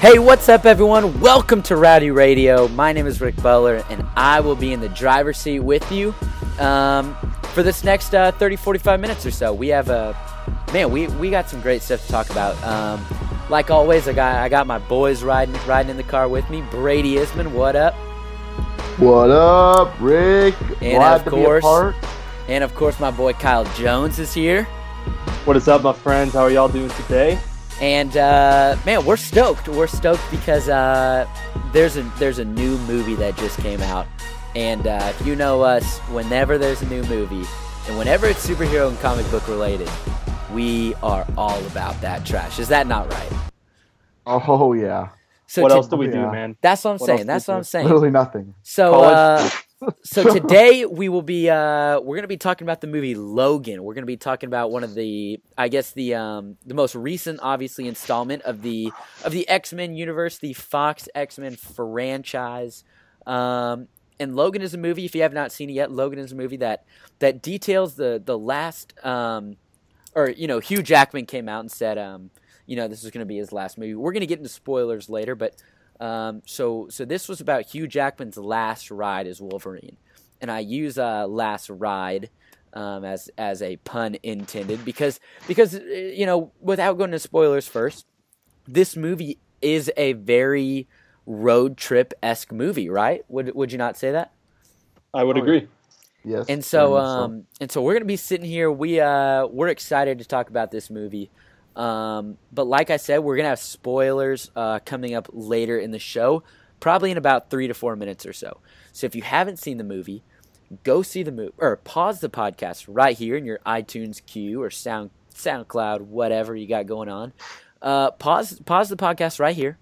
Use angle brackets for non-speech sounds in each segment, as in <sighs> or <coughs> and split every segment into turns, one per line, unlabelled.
Hey, what's up, everyone? Welcome to Rowdy Radio. My name is Ric Butler, and I will be in the driver's seat with you um, for this next uh, 30, 45 minutes or so. We have a man. We, we got some great stuff to talk about. Um, like always, I got I got my boys riding riding in the car with me. Brady Isman, what up?
What up, Ric?
And
Glad
of
to
course-
be a part.
And of course, my boy Kyle Jones is here.
What is up, my friends? How are y'all doing today?
And uh, man, we're stoked. We're stoked because uh, there's a there's a new movie that just came out, and uh, if you know us, whenever there's a new movie, and whenever it's superhero and comic book related, we are all about that trash. Is that not right?
Oh yeah,
So
what
to-
else do we do, man?
That's what I'm
what
saying. That's what
do?
I'm saying.
literally nothing.
So,
College
uh, so <laughs> today we will be uh, we're gonna be talking about the movie Logan. We're gonna be talking about one of the, I guess the um, the most recent, obviously, installment of the of the X Men universe, the Fox X Men franchise. Um, and Logan is a movie. If you have not seen it yet, Logan is a movie that that details the the last, um, or you know, Hugh Jackman came out and said, um, you know, this is going to be his last movie. We're going to get into spoilers later, but um, so so this was about Hugh Jackman's last ride as Wolverine, and I use uh, last ride um, as as a pun intended because because uh, you know without going to spoilers first, this movie is a very road trip esque movie, right? Would would you not say that?
I would
Oh,
agree.
Yes.
And so,
very much
um, and so we're gonna be sitting here. We uh, we're excited to talk about this movie. Um, but like I said, we're gonna have spoilers uh, coming up later in the show, probably in about three to four minutes or so. So if you haven't seen the movie, go see the movie or pause the podcast right here in your iTunes queue or Sound SoundCloud, whatever you got going on. Uh, pause pause the podcast right here.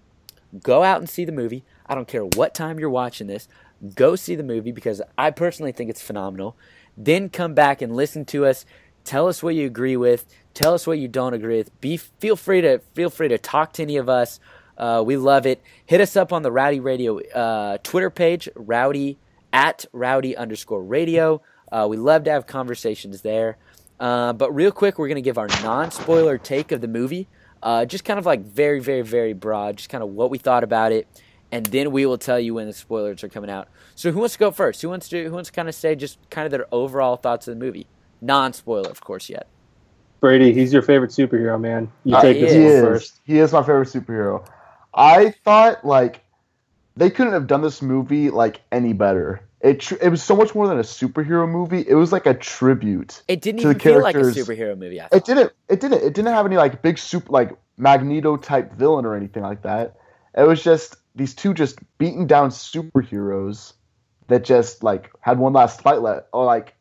Go out and see the movie. I don't care what time you're watching this. Go see the movie because I personally think it's phenomenal. Then come back and listen to us. Tell us what you agree with. Tell us what you don't agree with. Be feel free to feel free to talk to any of us. Uh, we love it. Hit us up on the Rowdy Radio uh, Twitter page, Rowdy at Rowdy underscore Radio. Uh, we love to have conversations there. Uh, but real quick, we're gonna give our non-spoiler take of the movie. Uh, just kind of like very, very, very broad. Just kind of what we thought about it, and then we will tell you when the spoilers are coming out. So who wants to go first? Who wants to who wants to kind of say just kind of their overall thoughts of the movie? Non-spoiler, of course, yet.
Brady, he's your favorite superhero, man. You
Uh,
take
he
this
he
one
is.
first.
He is my favorite superhero. I thought like they couldn't have done this movie like any better. It tr- it was so much more than a superhero movie. It was like a tribute.
It didn't
To the
even feel like a superhero movie. I.
It didn't. It didn't. It didn't have any like big soup like Magneto type villain or anything like that. It was just these two just beaten down superheroes that just like had one last fight left, or like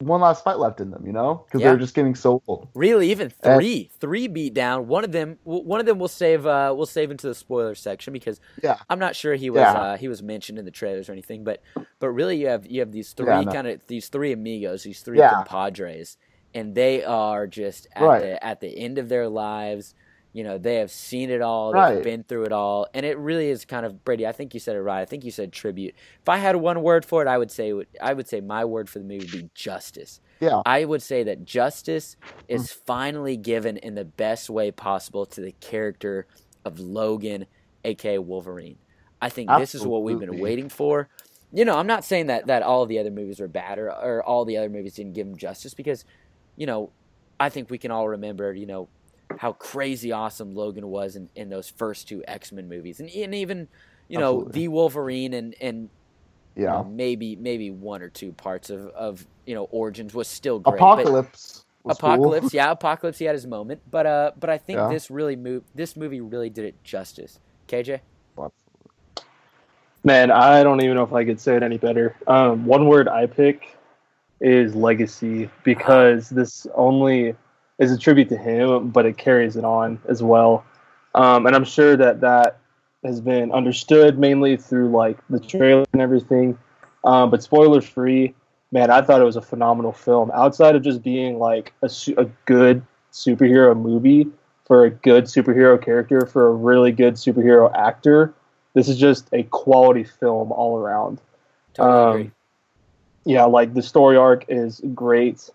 one last fight left in them. You know, because
Yeah.
they're just getting so old.
Really, even three, three beat down. One of them, one of them, we'll save. Uh, we'll save into the spoiler section because
Yeah.
I'm not sure he was.
Yeah.
Uh, he was mentioned in the trailers or anything. But, but really, you have you have these three
Yeah, no.
kind of these three amigos, these three compadres, and they are just at
Right.
the at the end of their lives. You know, they have seen it all. They've been through it all, and it really is kind of Brady. I think you said it right. I think you said tribute. If I had one word for it, I would say I would say my word for the movie would be justice.
Yeah.
I would say that justice is
Mm.
finally given in the best way possible to the character of Logan, aka Wolverine. I think this is what we've been waiting for. You know, I'm not saying that, that all of the other movies were bad or, or all the other movies didn't give him justice because, you know, I think we can all remember, you know, how crazy awesome Logan was in, in those first two X Men movies. And, and even, you know,
Absolutely.
the Wolverine and, and you
Yeah.
know, maybe maybe one or two parts of, of you know Origins was still great. but-
Apocalypse. cool.
Apocalypse, yeah, Apocalypse. He had his moment, but uh, but I think
Yeah.
this really moved. This movie really did it justice. KJ,
Man, I don't even know if I could say it any better. Um, one word I pick is legacy because this only is a tribute to him, but it carries it on as well. Um, and I'm sure that that has been understood mainly through like the trailer and everything. Um, but spoilers free, man, I thought it was a phenomenal film. Outside of just being like a, su- a good superhero movie for a good superhero character for a really good superhero actor, this is just a quality film all around.
totally
Um,
agree.
yeah, like the story arc is great.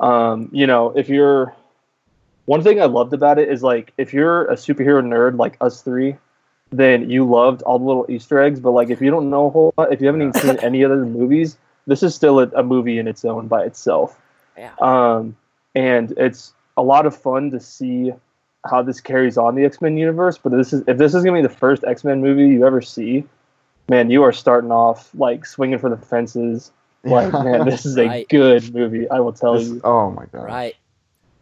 Um, you know, if you're one thing I loved about it is like if you're a superhero nerd like us three, then you loved all the little Easter eggs. But like, if you don't know a whole lot, if you haven't even seen <laughs> any other movies, this is still a, a movie in its own by itself.
Yeah.
Um, and it's a lot of fun to see how this carries on the X Men universe. But this is if this is gonna be the first X Men movie you ever see, man, you are starting off like swinging for the fences. <laughs> Like, man, this is a
Right.
good movie. I will tell
This-
you.
oh my god.
Right.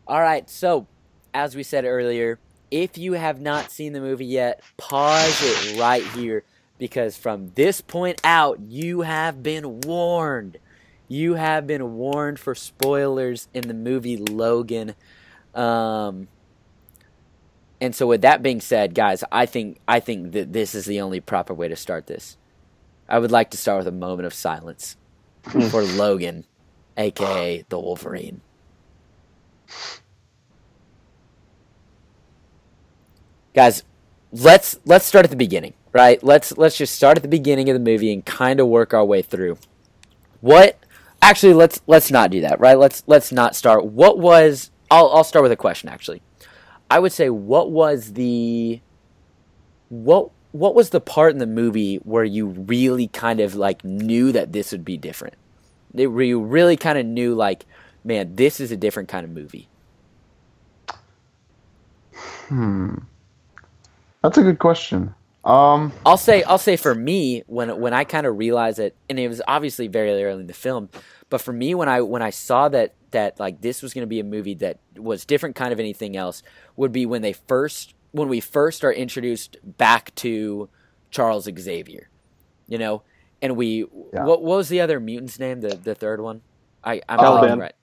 All right. So, as we said earlier, if you have not seen the movie yet, pause it right here because from this point out, you have been warned. You have been warned for spoilers in the movie Logan. Um, and so, with that being said, guys, I think I think that this is the only proper way to start this. I would like to start with a moment of silence Mm. for Logan, aka the Wolverine. guys let's let's start at the beginning right? Let's let's just start at the beginning of the movie and kind of work our way through. What actually let's let's not do that right? Let's let's not start. What was i'll i'll start with a question actually. I would say what was the what what was the part in the movie where you really kind of like knew that this would be different where you really kind of knew like man this is a different kind of movie
Hmm. That's a good question. Um.
I'll say I'll say for me when when I kind of realized it, and it was obviously very early in the film, but for me when I when I saw that that like this was going to be a movie that was different kind of anything else would be when they first when we first are introduced back to Charles Xavier, you know, and we
Yeah.
what, what was the other mutant's name the the third one I I'm
Caliban.
right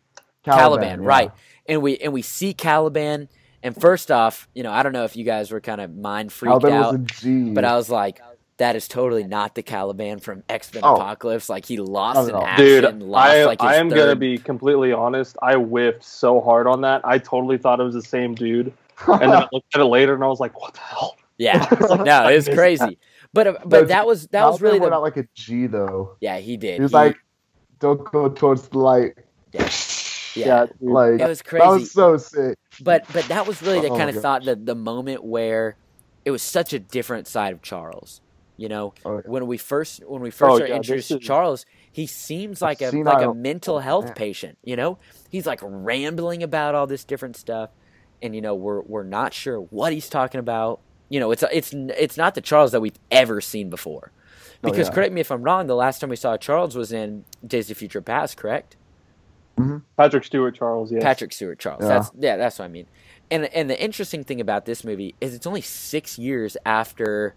Caliban,
yeah.
right? And we and we see Caliban, and first off, you know, I don't know if you guys were kind of mind freaked
Caliban
out.
was a G.
But I was like, that is totally not the Caliban from X Men
Oh.
Apocalypse. Like he lost
Not
in action,
Dude,
lost
I,
like his
I am
third.
gonna be completely honest. I whiffed so hard on that. I totally thought it was the same dude, and then I <laughs> looked at it later and I was like, "What the hell?"
Yeah, <laughs>
It's like,
no, it was
I missed
crazy. But uh, but
No,
that was that was really
went
the
out like a G though.
yeah he did.
He was
He-
like, "Don't go towards the light."
Yeah. <laughs>
Yeah,
yeah.
Like
it was crazy.
that was so sick.
but but that was really the
Oh
kind
my
of thought that the moment where it was such a different side of Charles. You know,
Oh, yeah.
when we first when we first
Oh,
are
yeah,
introduced to
is-
Charles, he seems like a
senile-
like a mental health patient. You know, he's like rambling about all this different stuff, and you know we're we're not sure what he's talking about. You know, it's it's it's not the Charles that we've ever seen before.
Oh,
Because
yeah.
correct me if I'm wrong, the last time we saw Charles was in Days of Future Past, correct? Hmm.
Patrick Stewart Charles. Yes.
Patrick Stewart Charles.
Yeah.
That's yeah, that's what I mean. And and the interesting thing about this movie is it's only six years after.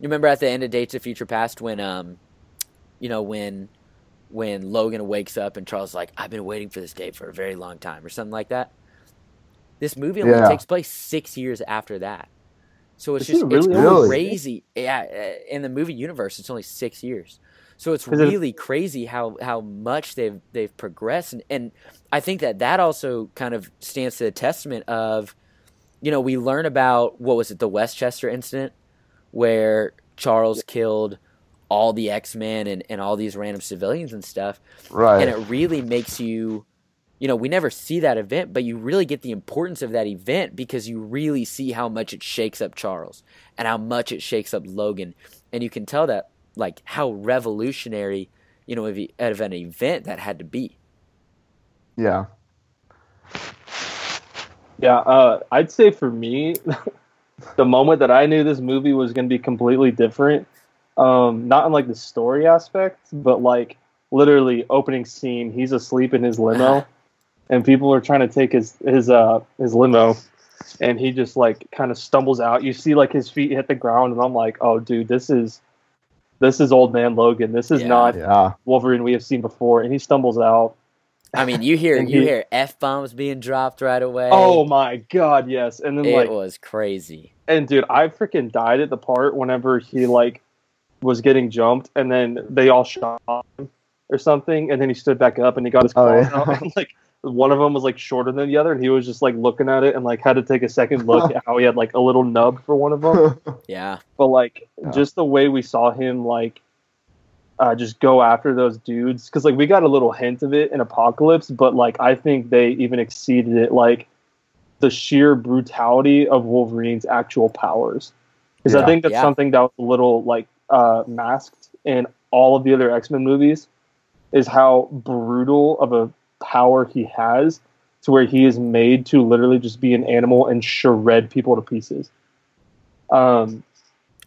You remember at the end of Days of Future Past when um, you know when when Logan wakes up and Charles is like I've been waiting for this day for a very long time or something like that. This movie only
Yeah.
takes place six years after that. So it's
Is
just
it
it's
really
crazy. Yeah, uh, in the movie universe, it's only six years. So it's
it-
really crazy how, how much they've they've progressed, and, and I think that that also kind of stands to the testament of, you know, we learn about what was it the Westchester incident, where Charles killed all the X Men and, and all these random civilians and stuff,
Right.
and it really makes you you know we never see that event but you really get the importance of that event because you really see how much it shakes up charles and how much it shakes up logan. And you can tell that like how revolutionary you know of, an event that had to be.
Yeah.
Yeah, uh, I'd say for me, <laughs> the moment that I knew this movie was going to be completely different, um, not in like the story aspect, but like literally opening scene, he's asleep in his limo, <laughs> and people are trying to take his his uh his limo, and he just like kind of stumbles out. You see like his feet hit the ground, and I'm like, oh dude, this is this is old man Logan. This is
Yeah.
not
Yeah.
Wolverine we have seen before, and he stumbles out.
i mean you hear you
he-
hear f-bombs being dropped right away
Oh my god, yes, and then
it
like
was crazy
And dude, I freaking died at the part whenever he like was getting jumped, and then they all shot him or something, and then he stood back up and he got his
Oh,
claws
yeah.
out, <laughs> and like one of them was like shorter than the other, and he was just like looking at it and like had to take a second look at how he had like a little nub for one of them. <laughs>
yeah
but like
Yeah.
just the way we saw him like uh, just go after those dudes because like we got a little hint of it in apocalypse but like i think they even exceeded it like the sheer brutality of wolverine's actual powers because I think that's
Yeah.
something that was a little like uh, masked in all of the other X Men movies, is how brutal of a power he has, to where he is made to literally just be an animal and shred people to pieces. Um,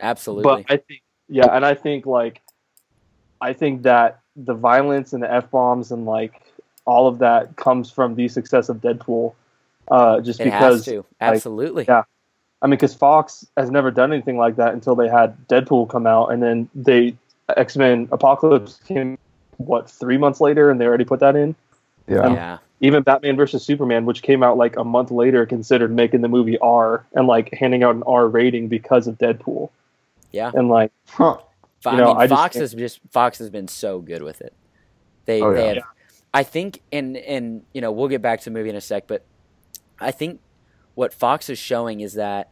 Absolutely.
but I think, yeah, and I think like, I think that the violence and the f bombs and like all of that comes from the success of Deadpool, uh, just
it
because
has to. Absolutely.
yeah. I mean, because Fox has never done anything like that until they had Deadpool come out, and then they X Men Apocalypse came what three months later, and they already put that in.
Yeah.
yeah.
Even Batman versus Superman, which came out like a month later, considered making the movie R and like handing out an R rating because of Deadpool.
Yeah.
And like,
Huh.
Fo-
You know,
I mean,
I
Fox
think-
has just Fox has been so good with it. They
Oh,
they
yeah.
have.
Yeah.
I think, and and you know, we'll get back to the movie in a sec, but I think what Fox is showing is that,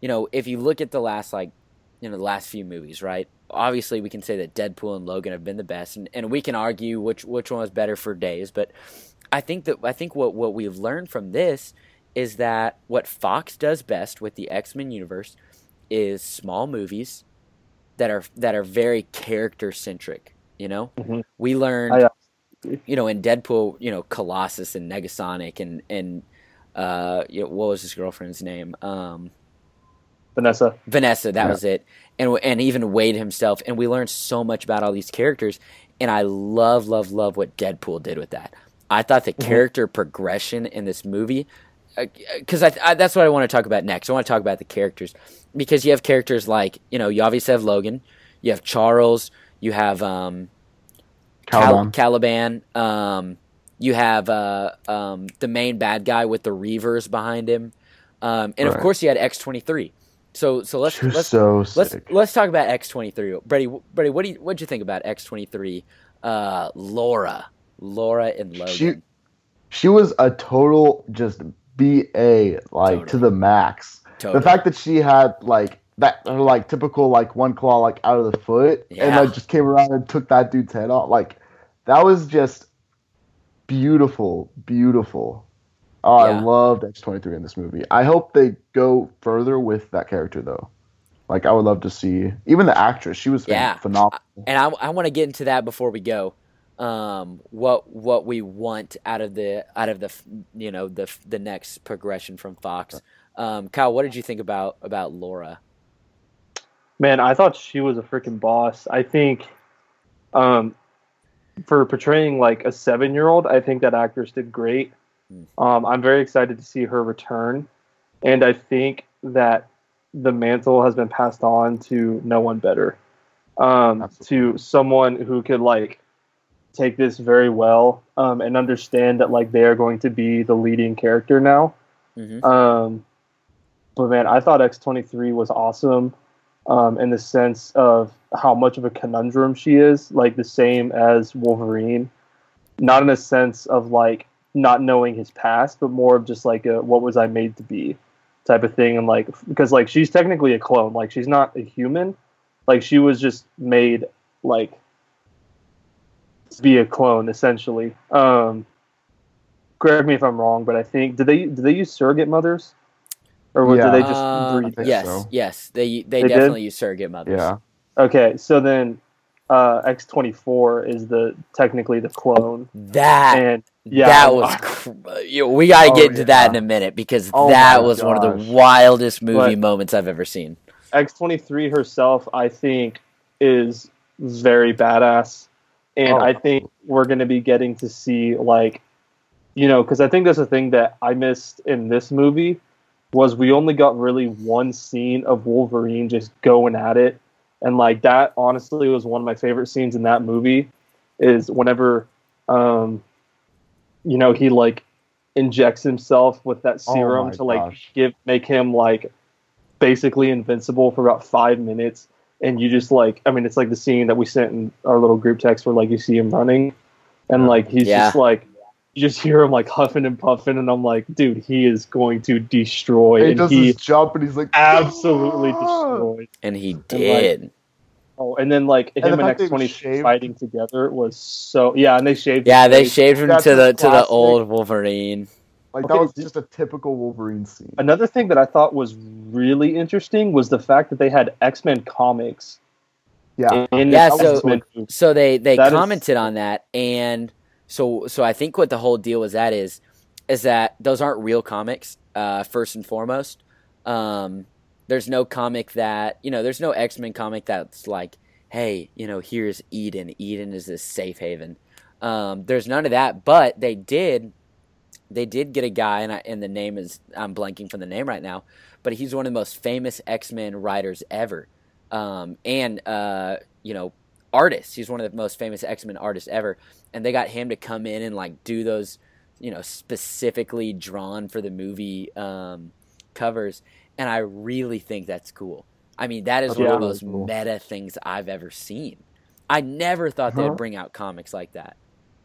you know, if you look at the last like, you know, the last few movies, right? Obviously, we can say that Deadpool and Logan have been the best, and, and we can argue which which one was better for days. But I think that I think what what we've learned from this is that what Fox does best with the X Men universe is small movies that are that are very character centric. You know,
Mhm.
we learned,
I, uh,
you know, in Deadpool, you know, Colossus and Negasonic and and uh, you know, what was his girlfriend's name? Um,
Vanessa,
Vanessa, that
Yeah.
was it, and and even Wade himself, and we learned so much about all these characters, and I love, love, love what Deadpool did with that. I thought the
Mhm.
character progression in this movie, because I, I that's what I want to talk about next. I want to talk about the characters because you have characters like you know you obviously have Logan, you have Charles, you have um, Cal-
Caliban.
Caliban. Um, you have uh, um, the main bad guy with the Reavers behind him, um, and of course you had X twenty three. So so let's let's
so
let's
sick.
let's talk about X twenty three. Brady, Brady, what do you what'd you think about X twenty three? Uh, Laura, Laura and Logan.
She she was a total just BA like to the max.
Totally.
The fact that she had like that her like typical like one claw like out of the foot and
Yeah.
like just came around and took that dude's head off like that was just beautiful, beautiful. Oh,
Yeah.
I loved X twenty three in this movie. I hope they go further with that character though. Like I would love to see even the actress. She was
Yeah.
phenomenal.
and I, I want to get into that before we go. Um, what what we want out of the out of the you know the the next progression from Fox. Um, Kyle, what did you think about about Laura?
man, I thought she was a freaking boss. I think, um, for portraying like a seven year old, I think that actress did great. Um, I'm very excited to see her return, and I think that the mantle has been passed on to no one better, um, to someone who could like take this very well um, and understand that like they are going to be the leading character now.
hmm
Um, but man, I thought X23 was awesome um, in the sense of how much of a conundrum she is, like the same as Wolverine. Not in a sense of like not knowing his past, but more of just like a what was I made to be type of thing. And like, because like she's technically a clone, like she's not a human, like she was just made like to be a clone essentially. Um, correct me if I'm wrong, but I think did they did they use surrogate mothers, or what,
Yeah.
did they just
Uh,
breed?
think
yes,
so.
yes, they they,
They did?
definitely use surrogate mothers.
Yeah.
Okay, so then uh, X24 is the technically the clone,
That
and yeah,
that was <laughs> cr- we got to
Oh,
get into that in a minute because
Oh
that was one of the wildest movie
But-
moments I've ever seen.
X23 herself, I think, is very badass. And
Oh,
I think we're going to be getting to see, like, you know, because I think that's the thing that I missed in this movie was we only got really one scene of Wolverine just going at it. And, like, that honestly was one of my favorite scenes in that movie is whenever, um, you know, he, like, injects himself with that
Oh
serum
my
to, like,
gosh.
give, make him, like, basically invincible for about five minutes and you just like i mean it's like the scene that we sent in our little group text where like you see him running and like he's
Yeah.
just like you just hear him like huffing and puffing and i'm like dude he is going to destroy
And he
and
does
he
his jump and he's like
absolutely
"Ah!"
destroyed
And he did.
Oh and then like
And
him
the
and x20 fighting together was so yeah and they shaved
yeah,
his
they
face.
shaved him
That's
to the
just
to the old Wolverine.
Like
Okay,
that was
did-
just a typical Wolverine scene.
another thing that i thought was really interesting was the fact that they had X Men comics.
Yeah.
In
Yeah, so-
X-Men.
So they they
That is-
commented on that, and so so I think what the whole deal with that is is that those aren't real comics. Uh, first and foremost, um, there's no comic that you know. There's no X Men comic that's like, hey, you know, here's Eden. Eden is this safe haven. Um, there's none of that, but they did. They did get a guy, and, I, and the name is I'm blanking from the name right now, but he's one of the most famous X Men writers ever, um, and uh, you know, artists. He's one of the most famous X Men artists ever, and they got him to come in and like do those, you know, specifically drawn for the movie um, covers, and I really think that's cool. I mean, that is
That's
one of the
really
most
cool.
meta things I've ever seen. I never thought
Huh?
they'd bring out comics like that.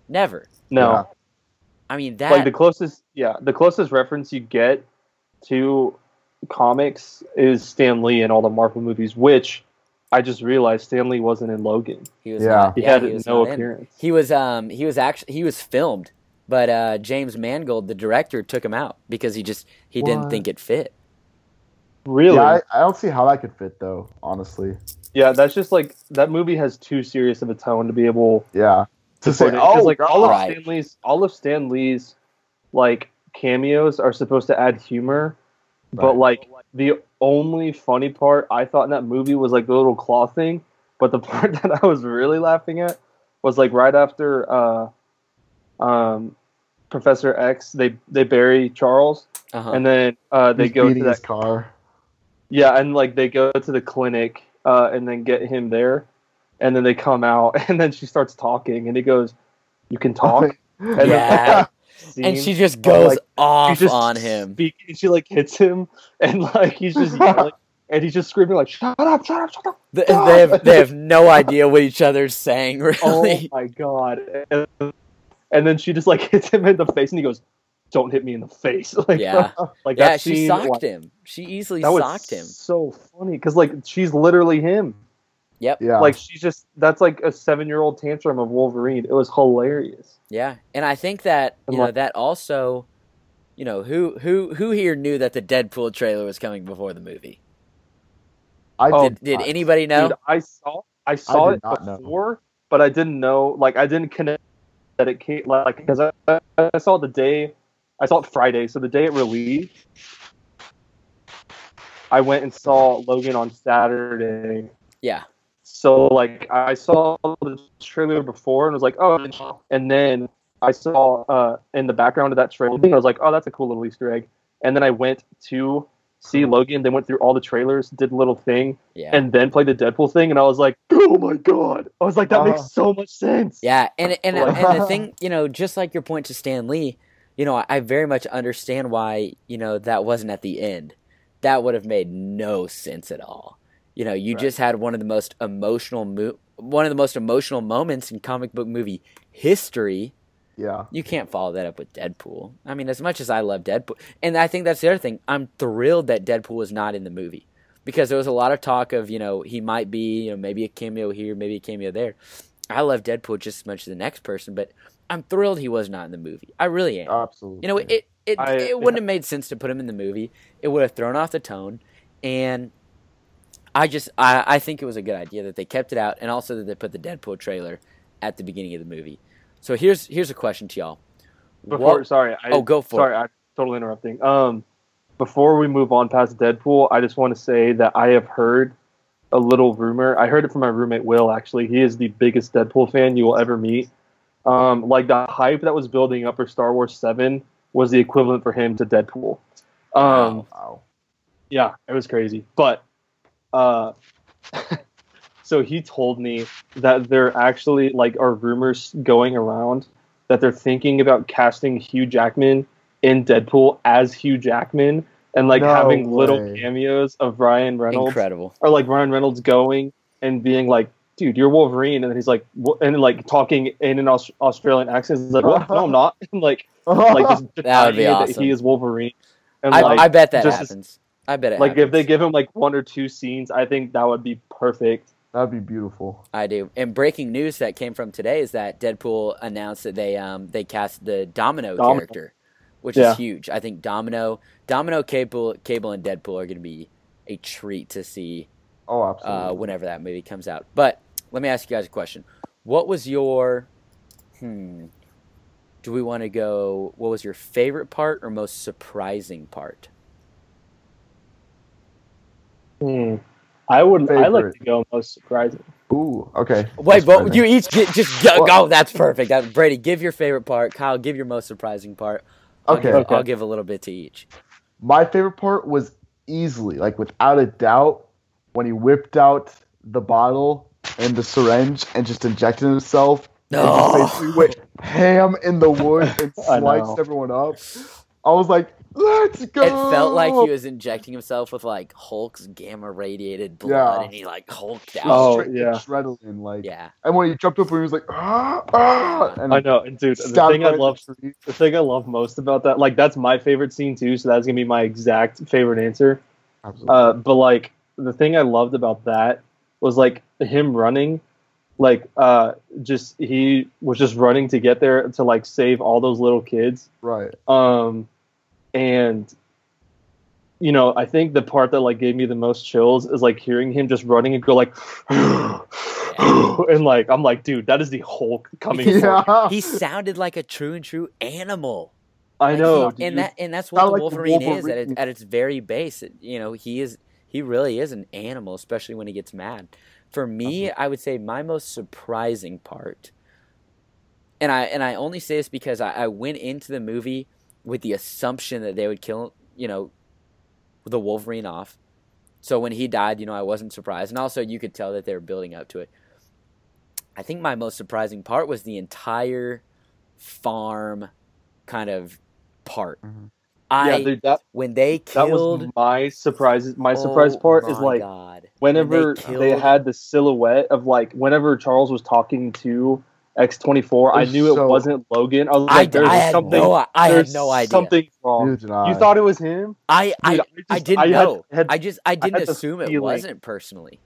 Never.
No,
Yeah.
I mean that.
like the closest, yeah, the closest reference you get to comics is Stan Lee in all the Marvel movies, which I just realized Stan Lee wasn't in Logan.
he was
Yeah.
not,
He
yeah,
had
he was
no
not in.
appearance.
He was um he was actually he was filmed, but uh, James Mangold, the director, took him out because he just he didn't think it fit.
Really?
Yeah,
Yeah,
I, I don't see how that could fit though, honestly.
Yeah, that's just like that movie has too serious of a tone to be able
Yeah. To
to
say,
put
oh,
like all of
Right.
Stan Lee's, all of Stan Lee's, like cameos are supposed to add humor, but like the only funny part I thought in that movie was like the little claw thing. But the <laughs> part that I was really laughing at was like right after uh, um, Professor X, they they bury Charles,
Uh-huh.
and then uh, they
he's
go to
beating his
that
car.
Yeah, and like they go to the clinic uh, and then get him there, and then they come out, <laughs> and then she starts talking, and he goes, "You can talk." <laughs> And then,
Yeah.
scene,
and she just
I'm
goes
like,
off
just
on him.
speaking, and she like hits him, <laughs> and like he's just yelling, and he's just screaming like, "Shut up! Shut up! Shut up!"
Th- They have they have no idea what each other's saying. Really?
Oh my god! And, and then she just like hits him in the face, and he goes, "Don't hit me in the face!" <laughs> Like,
Yeah. <laughs>
like
yeah,
that
she
scene,
socked
like,
him. She easily
That was
socked him.
so funny because like she's literally him.
Yep.
Yeah.
Like she's just that's like a seven year old tantrum of Wolverine. It was hilarious.
Yeah, and I think that
And
you know that also, you know, who who who here knew that the Deadpool trailer was coming before the movie?
I
Oh,
Did did anybody know?
Dude, I saw I saw
did
it
not know.
before, but I didn't know like I didn't connect that it came like because I, I saw the day I saw it Friday, so the day it released, I went and saw Logan on Saturday.
yeah,
So like I saw the trailer before and was like, oh, and then I saw uh, in the background of that trailer, I was like, oh, that's a cool little Easter egg. And then I went to see Logan. They went through all the trailers, did a little thing,
yeah,
and then played the Deadpool thing. And I was like, oh my god! I was like, that
Uh-huh.
makes so much sense.
yeah. And and <laughs>
Like-
and the thing, you know, just like your point to Stan Lee, you know, I very much understand why you know that wasn't at the end. That would have made no sense at all. You know, you
Right.
just had one of the most emotional mo- one of the most emotional moments in comic book movie history.
Yeah.
You can't follow that up with Deadpool. I mean, as much as I love Deadpool, and I think that's the other thing, I'm thrilled that Deadpool was not in the movie because there was a lot of talk of, you know, he might be, you know, maybe a cameo here, maybe a cameo there. I love Deadpool just as much as the next person, but I'm thrilled he was not in the movie. I really am.
Absolutely.
You know, it it,
I-
it wouldn't have made sense to put him in the movie. It would have thrown off the tone, and I just I, I think it was a good idea that they kept it out, and also that they put the Deadpool trailer at the beginning of the movie. So here's here's a question to y'all.
Before,
What-
sorry, I,
Oh, go for it.
sorry, I'm totally interrupting. Um, before we move on past Deadpool, I just want to say that I have heard a little rumor. I heard it from my roommate Will. Actually, he is the biggest Deadpool fan you will ever meet. Um, like the hype that was building up for Star Wars Seven was the equivalent for him to Deadpool. Um,
Wow.
Yeah, it was crazy. But uh <laughs> so he told me that there actually like are rumors going around that they're thinking about casting Hugh Jackman in Deadpool as Hugh Jackman and like
No
having little cameos of Ryan Reynolds
Incredible.
or like Ryan Reynolds going and being like dude you're Wolverine and then he's like "Wha-" and like talking in an Aus- Australian accent he's like what? no I'm not <laughs> like like just <laughs>
That would be
denying
awesome.
he is Wolverine and
I,
like
I bet that
just
happens. I bet it
like if they give him like one or two scenes, I think that would be perfect.
That'd be beautiful.
I do. And breaking news that came from today is that Deadpool announced that they um they cast the Domino,
Domino.
character, which
Yeah.
is huge. I think Domino, Domino, Cable, Cable, and Deadpool are going to be a treat to see
Oh,
uh,
absolutely.
whenever that movie comes out. But let me ask you guys a question. What was your hmm? Do we want to go? What was your favorite part or most surprising part?
Hmm. I would. I like to go most surprising.
Ooh, okay.
Wait,
That's
but you each get just go.
Well-
go. That's perfect. That, Brady, give your favorite part. Kyle, give your most surprising part. I'll
Okay.
give,
Okay.
I'll give a little bit to each.
My favorite part was easily, like without a doubt, when he whipped out the bottle and the syringe and just injected himself. and just
No.
basically went ham in the wood <laughs> and
I
sliced everyone up. I was like, let's go.
It felt like he was injecting himself with like Hulk's gamma radiated blood,
Yeah.
and he like hulked out.
Oh,
straight
yeah.
adrenaline, like.
Yeah,
And when he jumped up, he was like, ah, ah, and
I know, and dude, the thing I love,
the
the thing I love most about that, like that's my favorite scene too. So that's gonna be my exact favorite answer.
Absolutely.
Uh, but like the thing I loved about that was like him running, like uh, just he was just running to get there to like save all those little kids.
right.
Um, and you know, I think the part that like gave me the most chills is like hearing him just running and go like, <laughs> and like I'm like, dude, that is the Hulk coming.
Because-
for me.
Yeah.
he sounded like a true and true animal.
I
Like,
know,
he- and that and that's what
Sounded
the
like the
Wolverine, is at,
Wolverine.
it, at its very base. It- you know, he is he really is an animal, especially when he gets mad. For me, I would say my most surprising part, and I and I only say this because I, I went into the movie with the assumption that they would kill you know the Wolverine off. So when he died, you know, I wasn't surprised, and also you could tell that they were building up to it. I think my most surprising part was the entire farm kind of part.
Mhm.
I
yeah, dude, that
when they killed that
was my surprise. My surprise
oh
part is like
God.
whenever
When
they,
killed-
had the silhouette of like whenever Charles was talking to X twenty four, I knew
so-
it wasn't Logan. I was
I,
like, "There's
I had
something.
no I had no idea.
Something wrong.
Neither.
You thought it was him?
I I,
Dude,
I
just-
didn't
I had-
know.
had-
I just I didn't
had
assume it wasn't personally.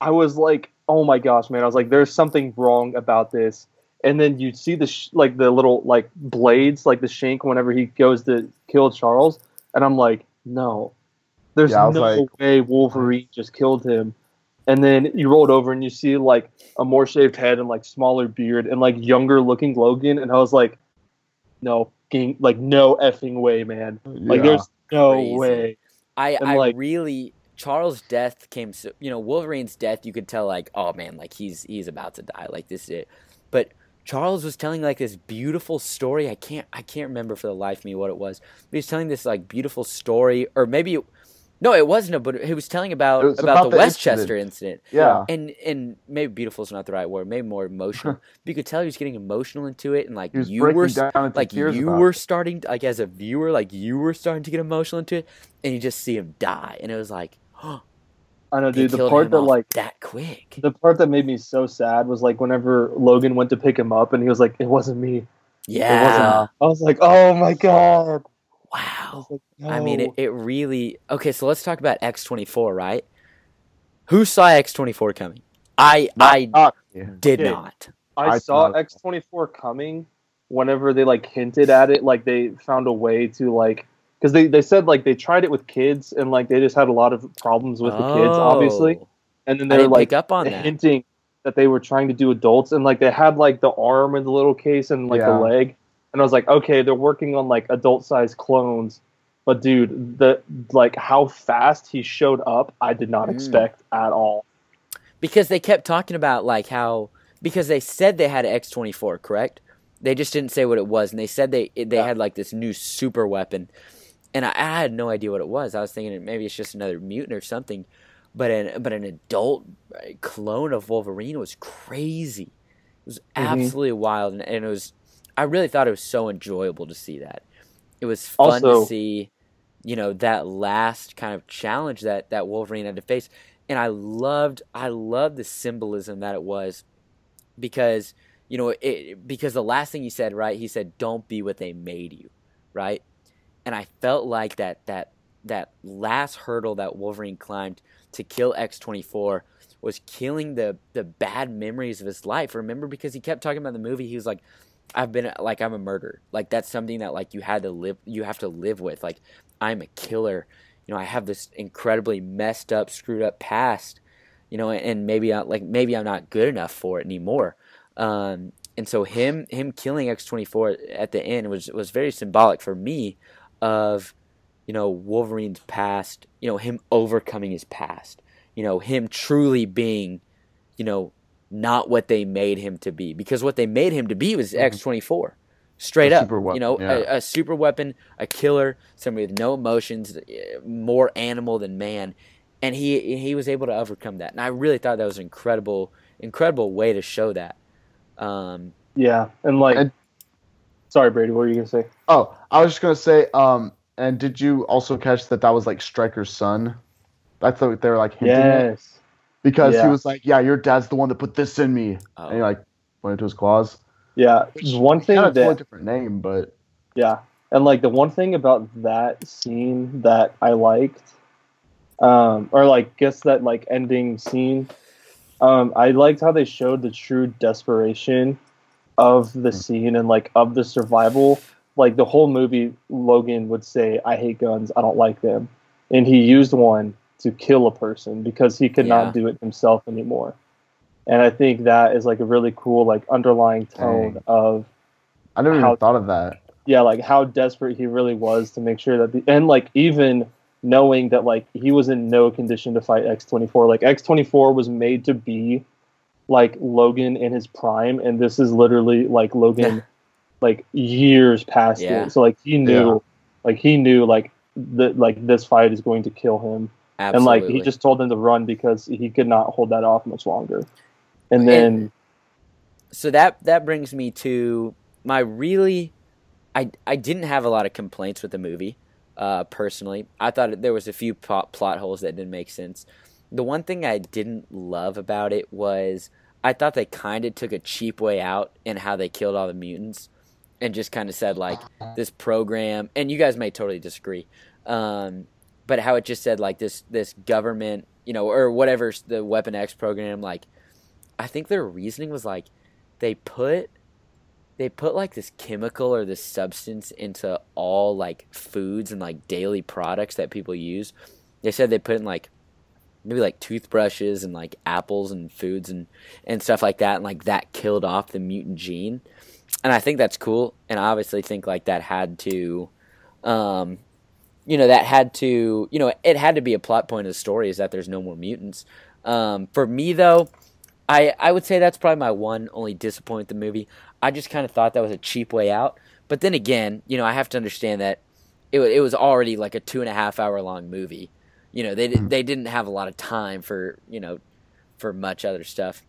I was like, oh my gosh, man! I was like, there's something wrong about this. And then you see the sh- like the little like blades, like the shank, whenever he goes to kill Charles, and I'm like, no, there's
Yeah,
no
like-
way Wolverine just killed him. And then you rolled over and you see like a more shaved head and like smaller beard and like younger looking Logan, and I was like, no, gang- like no effing way, man! Like
Yeah.
there's no
Crazy.
way.
I
And,
I
like-
really Charles' death came so you know Wolverine's death. You could tell like oh man like he's he's about to die like this is it. But Charles was telling like this beautiful story. I can't I can't remember for the life of me what it was. But he was telling this like beautiful story, or maybe it, no, it wasn't. But he was telling about
was
about,
about
the,
the
Westchester incident.
Yeah.
and and maybe beautiful is not the right word. Maybe more emotional. <laughs> but you could tell he was getting emotional into it, and like you were like you were
it.
starting to, like as a viewer, like you were starting to get emotional into it, and you just see him die, and it was like, oh, <gasps>
I know,
they
dude. The part that like
that quick.
the part that made me so sad was like whenever Logan went to pick him up and he was like, "It wasn't me." It
Yeah,
wasn't. I was like, "Oh my god!"
Wow.
was like,
I mean, it, it really okay. So let's talk about X twenty four, right? Who saw X twenty four coming? I I
Ah, yeah.
did
Okay.
not.
I,
I
saw X twenty four coming whenever they like hinted at it, like they found a way to like because they they said like they tried it with kids and like they just had a lot of problems with the kids, obviously,
Oh,
and then they were like
up on that.
hinting that they were trying to do adults and like they had like the arm in the little case and like
Yeah.
the leg and i was like okay they're working on like adult sized clones but dude the like how fast he showed up i did not
Mm.
expect at all
because they kept talking about like how because they said they had X twenty four, correct? They just didn't say what it was, and they said they they
Yeah.
had like this new super weapon, and I, I had no idea what it was. I was thinking maybe it's just another mutant or something, but an but an adult clone of Wolverine was crazy. It was
Mhm.
absolutely wild, and, and it was. I really thought it was so enjoyable to see that. It was fun
Also-
to see, you know, that last kind of challenge that that Wolverine had to face and I loved I loved the symbolism that it was because you know it because the last thing he said right he said don't be what they made you right and I felt like that that that last hurdle that Wolverine climbed to kill X24 was killing the the bad memories of his life. Remember because he kept talking about the movie he was like I've been like I'm a murderer. Like that's something that like you had to live you have to live with. Like I'm a killer. You know, I have this incredibly messed up, screwed up past, you know, and maybe I like maybe I'm not good enough for it anymore. Um, and so him him killing X24 at the end was was very symbolic for me of you know Wolverine's past, you know him overcoming his past, you know him truly being, you know, not what they made him to be because what they made him to be was
Mhm.
X24. Straight
A
up,
super weapon,
you know,
yeah.
a, a super weapon, a killer, somebody with no emotions, eh, more animal than man, and he he was able to overcome that. And I really thought that was an incredible, incredible way to show that. Um,
Yeah, and like,
And-
sorry, Brady, what were you gonna say?
Oh, I was just gonna say, um, and did you also catch that that was like Stryker's son? That's what they were like hinting at
Yes.
because he was like, "Yeah, your dad's the one that put this in me,"
oh,
and he like pointed to his claws.
Yeah. Which, One thing
Kind of
that
totally different name, but
Yeah, and like the one thing about that scene that I liked, um, or like guess that like ending scene, um, I liked how they showed the true desperation of the hmm. scene and like of the survival. Like the whole movie, Logan would say, "I hate guns. I don't like them," and he used one to kill a person because he could
Yeah.
not do it himself anymore. And I think that is like a really cool like underlying tone
Dang.
of
I never
How-
even thought of that.
yeah, like how desperate he really was to make sure that the and like even knowing that like he was in no condition to fight X24. Like X24 was made to be like Logan in his prime, and this is literally like Logan like years past
Yeah.
it. So like he knew
Yeah.
like he knew like that like this fight is going to kill him.
absolutely.
And like he just told him to run because he could not hold that off much longer. And then
so that that brings me to my really I I didn't have a lot of complaints with the movie uh, personally. I thought there was a few plot, plot holes that didn't make sense. The one thing I didn't love about it was I thought they kind of took a cheap way out in how they killed all the mutants and just kind of said like this program and you guys may totally disagree um, but how it just said like this this government you know or whatever the weapon x program like i think their reasoning was like they put they put like this chemical or this substance into all like foods and like daily products that people use. They said they put in like maybe like toothbrushes and like apples and foods and and stuff like that and like that killed off the mutant gene. And i think that's cool and i obviously think like that had to um you know that had to you know it had to be a plot point of the story is that there's no more mutants. Um for me though i i would say that's probably my one only disappointment the movie. I just kind of thought that was a cheap way out but then again you know i have to understand that it, it was already like a two and a half hour long movie you know they they didn't have a lot of time for you know for much other stuff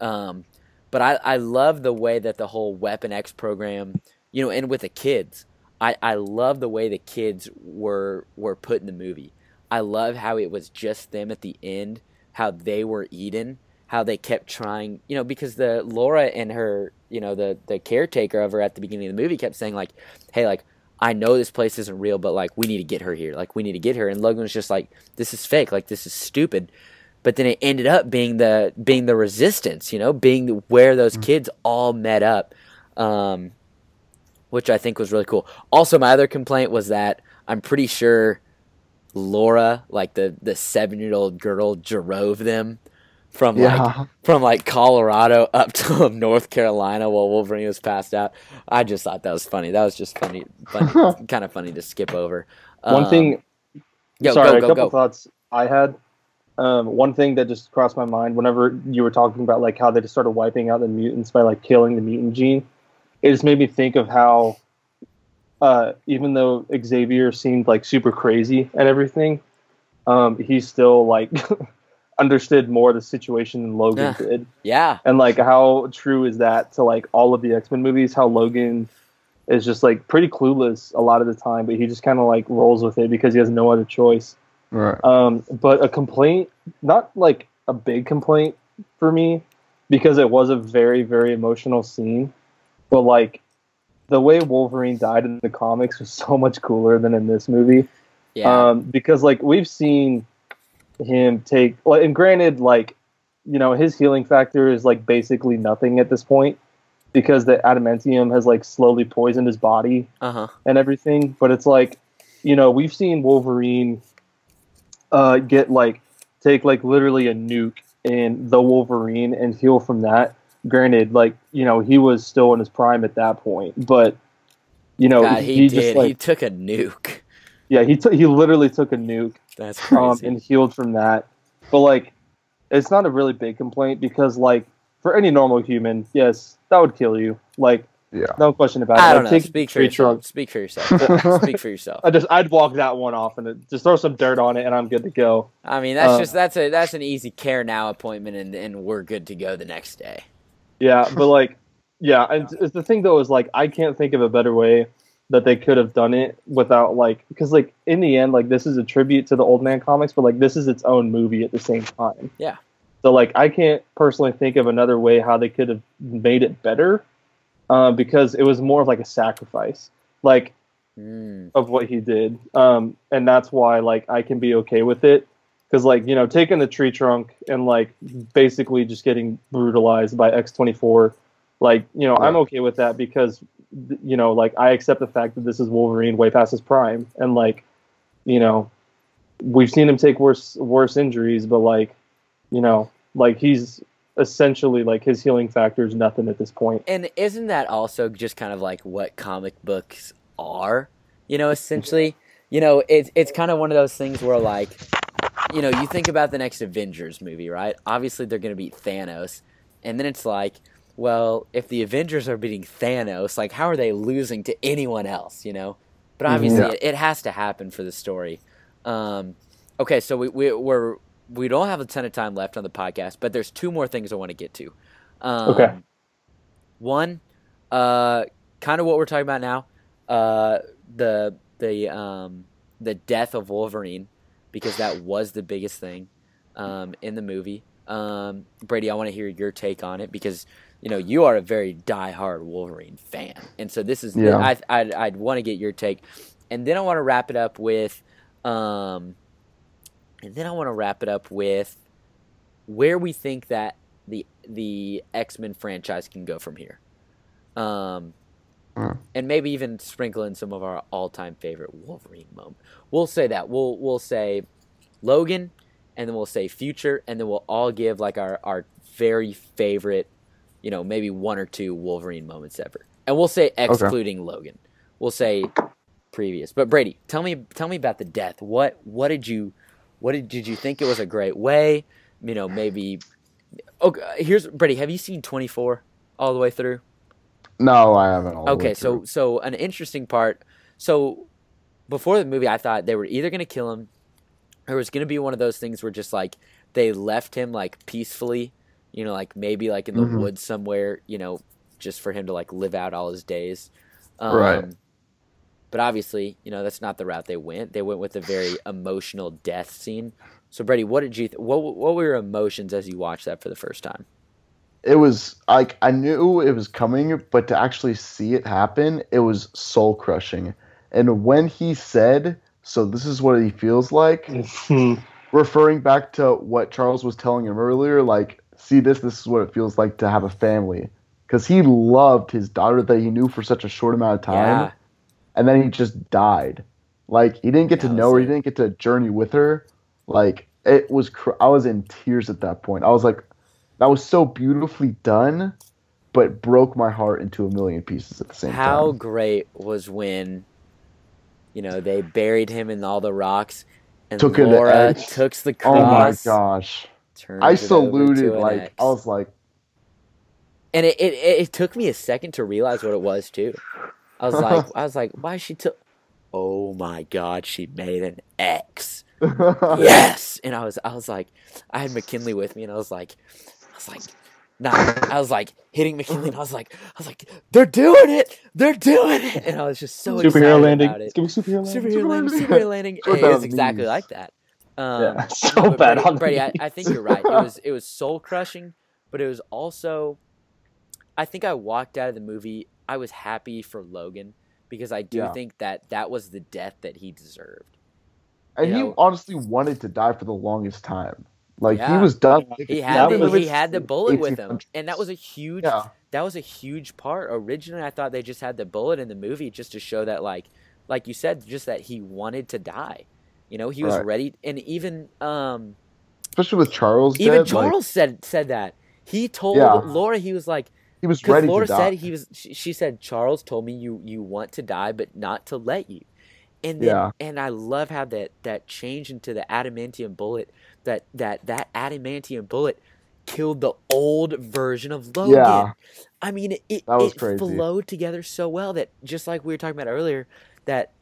um but i i love the way that the whole weapon x program you know and with the kids I, I love the way the kids were were put in the movie. I love how it was just them at the end, how they were Eden, how they kept trying, you know, because the Laura and her, you know, the the caretaker of her at the beginning of the movie kept saying like, "Hey, like I know this place isn't real, but like we need to get her here. Like we need to get her." And Logan was just like, "This is fake. Like this is stupid." But then it ended up being the being the resistance, you know, being the, where those kids all met up. Um, which I think was really cool. Also, my other complaint was that I'm pretty sure Laura, like the the seven year old girl, drove them from like from like Colorado <laughs> up to North Carolina while Wolverine was passed out. I just thought that was funny. That was just funny, funny <laughs> kind of funny to skip over.
one
Um,
thing
yo,
sorry,
go
a couple
go.
thoughts I had. Um, one thing that just crossed my mind whenever you were talking about like how they just started wiping out the mutants by like killing the mutant gene, it just made me think of how, uh, even though Xavier seemed like super crazy and everything, um, he still like <laughs> understood more the situation than Logan
Yeah.
did.
Yeah,
And like, how true is that to like all of the X Men movies? How Logan is just like pretty clueless a lot of the time, but he just kind of like rolls with it because he has no other choice.
right.
Um, but a complaint, not like a big complaint for me, because it was a very, very emotional scene. But like the way Wolverine died in the comics was so much cooler than in this movie.
yeah,
Um, because like we've seen him take, and granted, like you know, his healing factor is like basically nothing at this point because the adamantium has like slowly poisoned his body
uh huh.
and everything. But it's like you know, we've seen Wolverine uh, get like take like literally a nuke in the Wolverine and heal from that. Granted, like you know, he was still in his prime at that point, but you know,
God, he,
he,
did.
just like
he took a nuke.
yeah, he took he literally took a nuke
That's <laughs>
um, and healed from that. But like, it's not a really big complaint because like for any normal human, yes, that would kill you. Like,
Yeah.
no question about it.
I
Like,
don't know.
take
Speak for
tree
yourself. Speak for yourself. <laughs> Speak for yourself.
I just I'd walk that one off and it- just throw some dirt on it and I'm good to go.
I mean, that's
Uh,
just that's a that's an easy care now appointment, and and we're good to go the next day.
Yeah, but like, <laughs> yeah, and it's the thing though is like I can't think of a better way that they could have done it without like because like in the end like this is a tribute to the old man comics, but like this is its own movie at the same time.
Yeah.
So like I can't personally think of another way how they could have made it better, uh, because it was more of like a sacrifice, like
Mm.
of what he did, um, and that's why like I can be okay with it. Because like you know, taking the tree trunk and like basically just getting brutalized by X twenty four, like you know, I'm okay with that because you know, like I accept the fact that this is Wolverine way past his prime, and like you know, we've seen him take worse worse injuries, but like you know, like he's essentially like his healing factor is nothing at this point.
And isn't that also just kind of like what comic books are? You know, essentially, you know, it's it's kind of one of those things where like, you know, you think about the next Avengers movie, right? Obviously, they're going to beat Thanos, and then it's like, well, if the Avengers are beating Thanos, like, how are they losing to anyone else? You know, but obviously,
Yeah.
it, it has to happen for the story. Um, okay, so we, we we're we don't have a ton of time left on the podcast, but there's two more things I want to get to. Um,
Okay.
One, uh, kind of what we're talking about now, uh, the the um, the death of Wolverine, because that was the biggest thing um, in the movie. Um, Brady, I want to hear your take on it because you know you are a very diehard Wolverine fan, and so this is
Yeah.
I I'd, I'd want to get your take, and then I want to wrap it up with, um, and then I want to wrap it up with where we think that the the X Men franchise can go from here, um,
Mm.
and maybe even sprinkle in some of our all time favorite Wolverine moment. We'll say that we'll we'll say Logan, and then we'll say Future, and then we'll all give like our our very favorite, you know, maybe one or two Wolverine moments ever, and we'll say excluding Logan. We'll say previous, but Brady, tell me tell me about the death. What what did you what did did you think it was a great way? You know, maybe. Okay, here's Brady. Have you seen Twenty Four all the way through?
No, I haven't. all the way
Okay, so so an interesting part. So before the movie, I thought they were either going to kill him, or it was going to be one of those things where just like they left him like peacefully, you know, like maybe like in the
Mhm.
woods somewhere, you know, just for him to like live out all his days. Um,
Right.
But obviously, you know, that's not the route they went. They went with a very emotional death scene. So Brady, what did you? Th- what what were your emotions as you watched that for the first time?
it was like I knew it was coming, but to actually see it happen, it was soul crushing. And when he said, "So this is what he feels like," <laughs> referring back to what Charles was telling him earlier, like, see this, this is what it feels like to have a family. Because he loved his daughter that he knew for such a short amount of time,
Yeah,
and then he just died. Like, he didn't get to know her, he didn't get to journey with her. Like, it was, cr- I was in tears at that point. I was like, that was so beautifully done, but broke my heart into a million pieces at the same
How
time.
How great was when, you know, they buried him in all the rocks, and
Took
Laura
X.
took the
Oh my gosh.
Turned
I saluted, like,
X.
I was like,
and it, it it took me a second to realize what it was too. I was like, I was like, why she took? Oh my God, she made an X. yes, and I was I was like, I had McKinley with me, and I was like, I was like. Nah, I was like hitting McKinley, and I was like, I was like, they're doing it, they're doing it, and I was just so excited
superhero landing.
about it.
It's gonna superhero landing.
Superhero landing,
landing.
superhero landing. It is exactly like that. Um,
Yeah, <laughs> so
no,
bad
Brady,
on
Brady I. I think you're right. It was it was soul crushing, but it was also. I think I walked out of the movie. I was happy for Logan because I do
Yeah.
think that that was the death that he deserved.
and
you
he
know-
honestly wanted to die for the longest time. Like,
Yeah.
he was done.
He had the, he had the bullet with him, and that was a huge
Yeah.
that was a huge part. Originally, I thought they just had the bullet in the movie just to show that like like you said, just that he wanted to die. You know, he was
Right.
ready, and even um,
Especially with Charles
even
dead, like,
Charles said said that he told
Yeah.
Laura he was like
he was ready
Laura
to die.
said he was she, she said Charles told me you you want to die but not to let you, and then
Yeah.
and I love how that that changed into the adamantium bullet that that that adamantium bullet killed the old version of Logan.
Yeah.
I mean, it, it,
That was
it
crazy.
flowed together so well that just like we were talking about earlier, that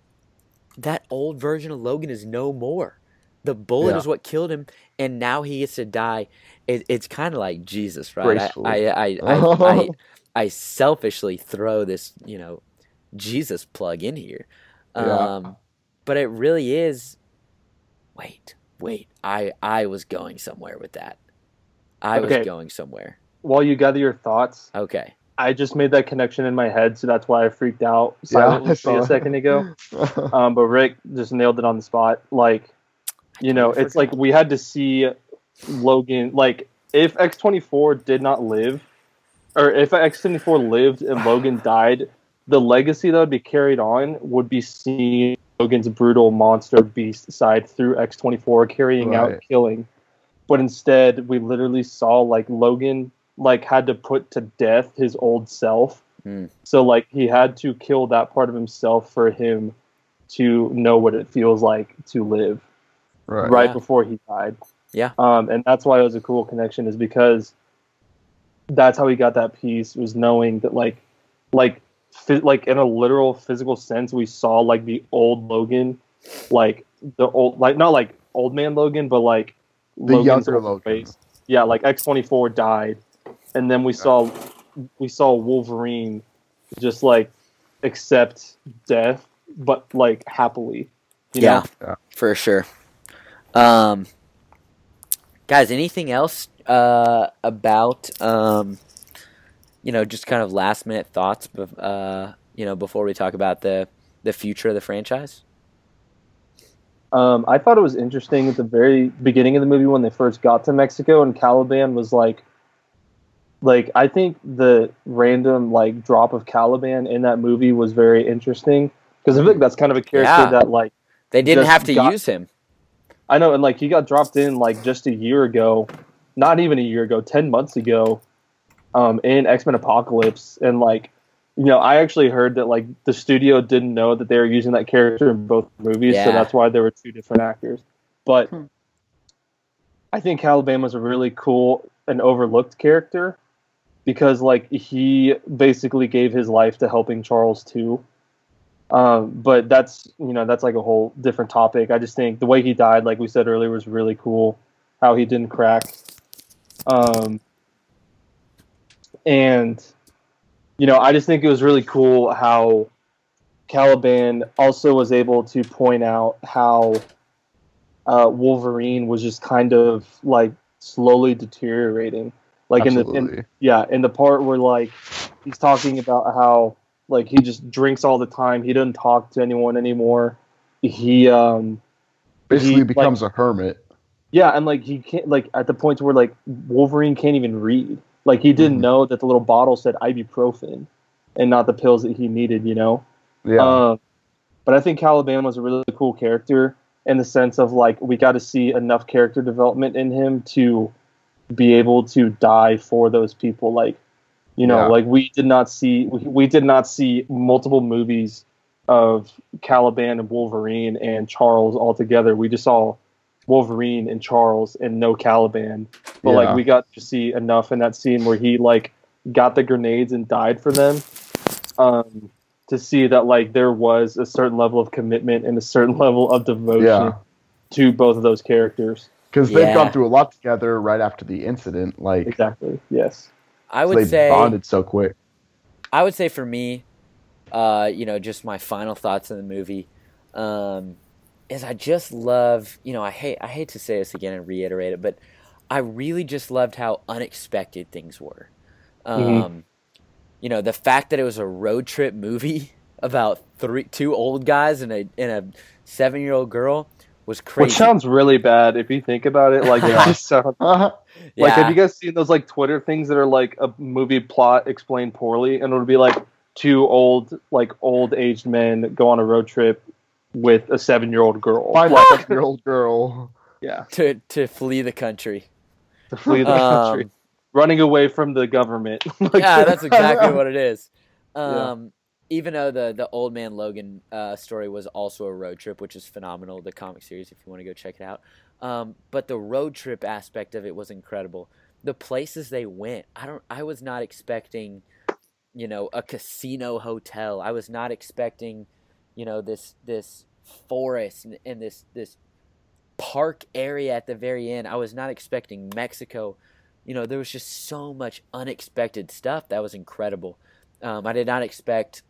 that old version of Logan is no more. The bullet
Yeah.
is what killed him, and now he gets to die. It, it's kind of like Jesus, right? I, I, I, <laughs> I, I, I selfishly throw this, you know, Jesus plug in here,
Yeah.
um, but it really is. Wait, wait! I, I was going somewhere with that. I
Okay.
was going somewhere.
While you gather your thoughts,
Okay.
I just made that connection in my head, so that's why I freaked out silently
I
for you
saw
a second ago. <laughs> Um, but Ric just nailed it on the spot. Like, you know,
totally
it's like we had to see Logan. Like, if X twenty four did not live, or if X twenty four lived and Logan <sighs> died, the legacy that would be carried on would be seeing Logan's brutal monster beast side through X twenty four carrying out killing. But instead, we literally saw like Logan like had to put to death his old self.
Hmm.
So like he had to kill that part of himself for him to know what it feels like to live
right.
right
Yeah.
before he died.
Yeah.
Um, and that's why it was a cool connection is because that's how he got that piece was knowing that like, like, phy- like in a literal physical sense, we saw like the old Logan, like the old, like not like old man Logan, but like
The
Logan's
younger
old
Logan.
face. Yeah, like X twenty four died, and then we saw we saw Wolverine just like accept death, but like happily. You
yeah,
know?
for sure. Um, guys, anything else uh, about um, you know, just kind of last minute thoughts, bef- uh, you know, before we talk about the the future of the franchise?
Um, I thought it was interesting at the very beginning of the movie when they first got to Mexico and Caliban was like, like I think the random like drop of Caliban in that movie was very interesting because I think that's kind of a character
Yeah.
that like
They didn't have to
got-
use him.
I know and like he got dropped in like just a year ago, not even a year ago, ten months ago, um, in X Men Apocalypse and like. You know, I actually heard that like the studio didn't know that they were using that character in both movies,
Yeah.
so that's why there were two different actors. But
Hmm.
I think Caliban was a really cool and overlooked character because like he basically gave his life to helping Charles too. Um, but that's you know that's like a whole different topic. I just think the way he died, like we said earlier, was really cool. How he didn't crack, um, and you know I just think it was really cool how Caliban also was able to point out how uh, Wolverine was just kind of like slowly deteriorating. Like in the in, yeah, in the part where like he's talking about how like he just drinks all the time. He doesn't talk to anyone anymore. He um
Basically
he, like-
becomes a hermit.
yeah, and like he can't like at the point where like Wolverine can't even read. Like he didn't
Mhm.
know that the little bottle said ibuprofen and not the pills that he needed, you know?
Yeah.
Um, but I think Caliban was a really cool character in the sense of like we got to see enough character development in him to be able to die for those people. Like, you know,
Yeah.
like we did not see we, we did not see multiple movies of Caliban and Wolverine and Charles all together. We just saw Wolverine and Charles and no Caliban. But
Yeah.
like we got to see enough in that scene where he like got the grenades and died for them. Um, to see that like there was a certain level of commitment and a certain <laughs> level of devotion
Yeah.
to both of those characters.
Because they've
Yeah.
gone through a lot together right after the incident. Like
Exactly. Yes.
I
so
would
they
say
bonded so quick.
I would say for me, uh, you know, just my final thoughts on the movie, um, is I just love, you know, I hate I hate to say this again and reiterate it, but I really just loved how unexpected things were. Um,
Mhm.
You know, the fact that it was a road trip movie <laughs> about three two old guys and a and a seven year old girl was crazy.
Which sounds really bad if you think about it. Like it
Yeah. <laughs>
just sounds <laughs>
Uh-huh.
like have you guys seen those like Twitter things that are like a movie plot explained poorly and it'll be like two old like old aged men go on a road trip with a seven year old girl.
Find
Like,
year old girl.
yeah, <laughs>
to to flee the country.
to flee the
Um,
country, running away from the government. Like,
yeah, that's exactly what it is.
Yeah.
Even though the the Old Man Logan uh, story was also a road trip, which is phenomenal, the comic series, if you want to go check it out. Um, but the road trip aspect of it was incredible. The places they went, I don't, I was not expecting, you know, a casino hotel. I was not expecting, you know, this this forest and, and this this park area at the very end. I was not expecting Mexico. You know, there was just so much unexpected stuff that was incredible. Um, I did not expect.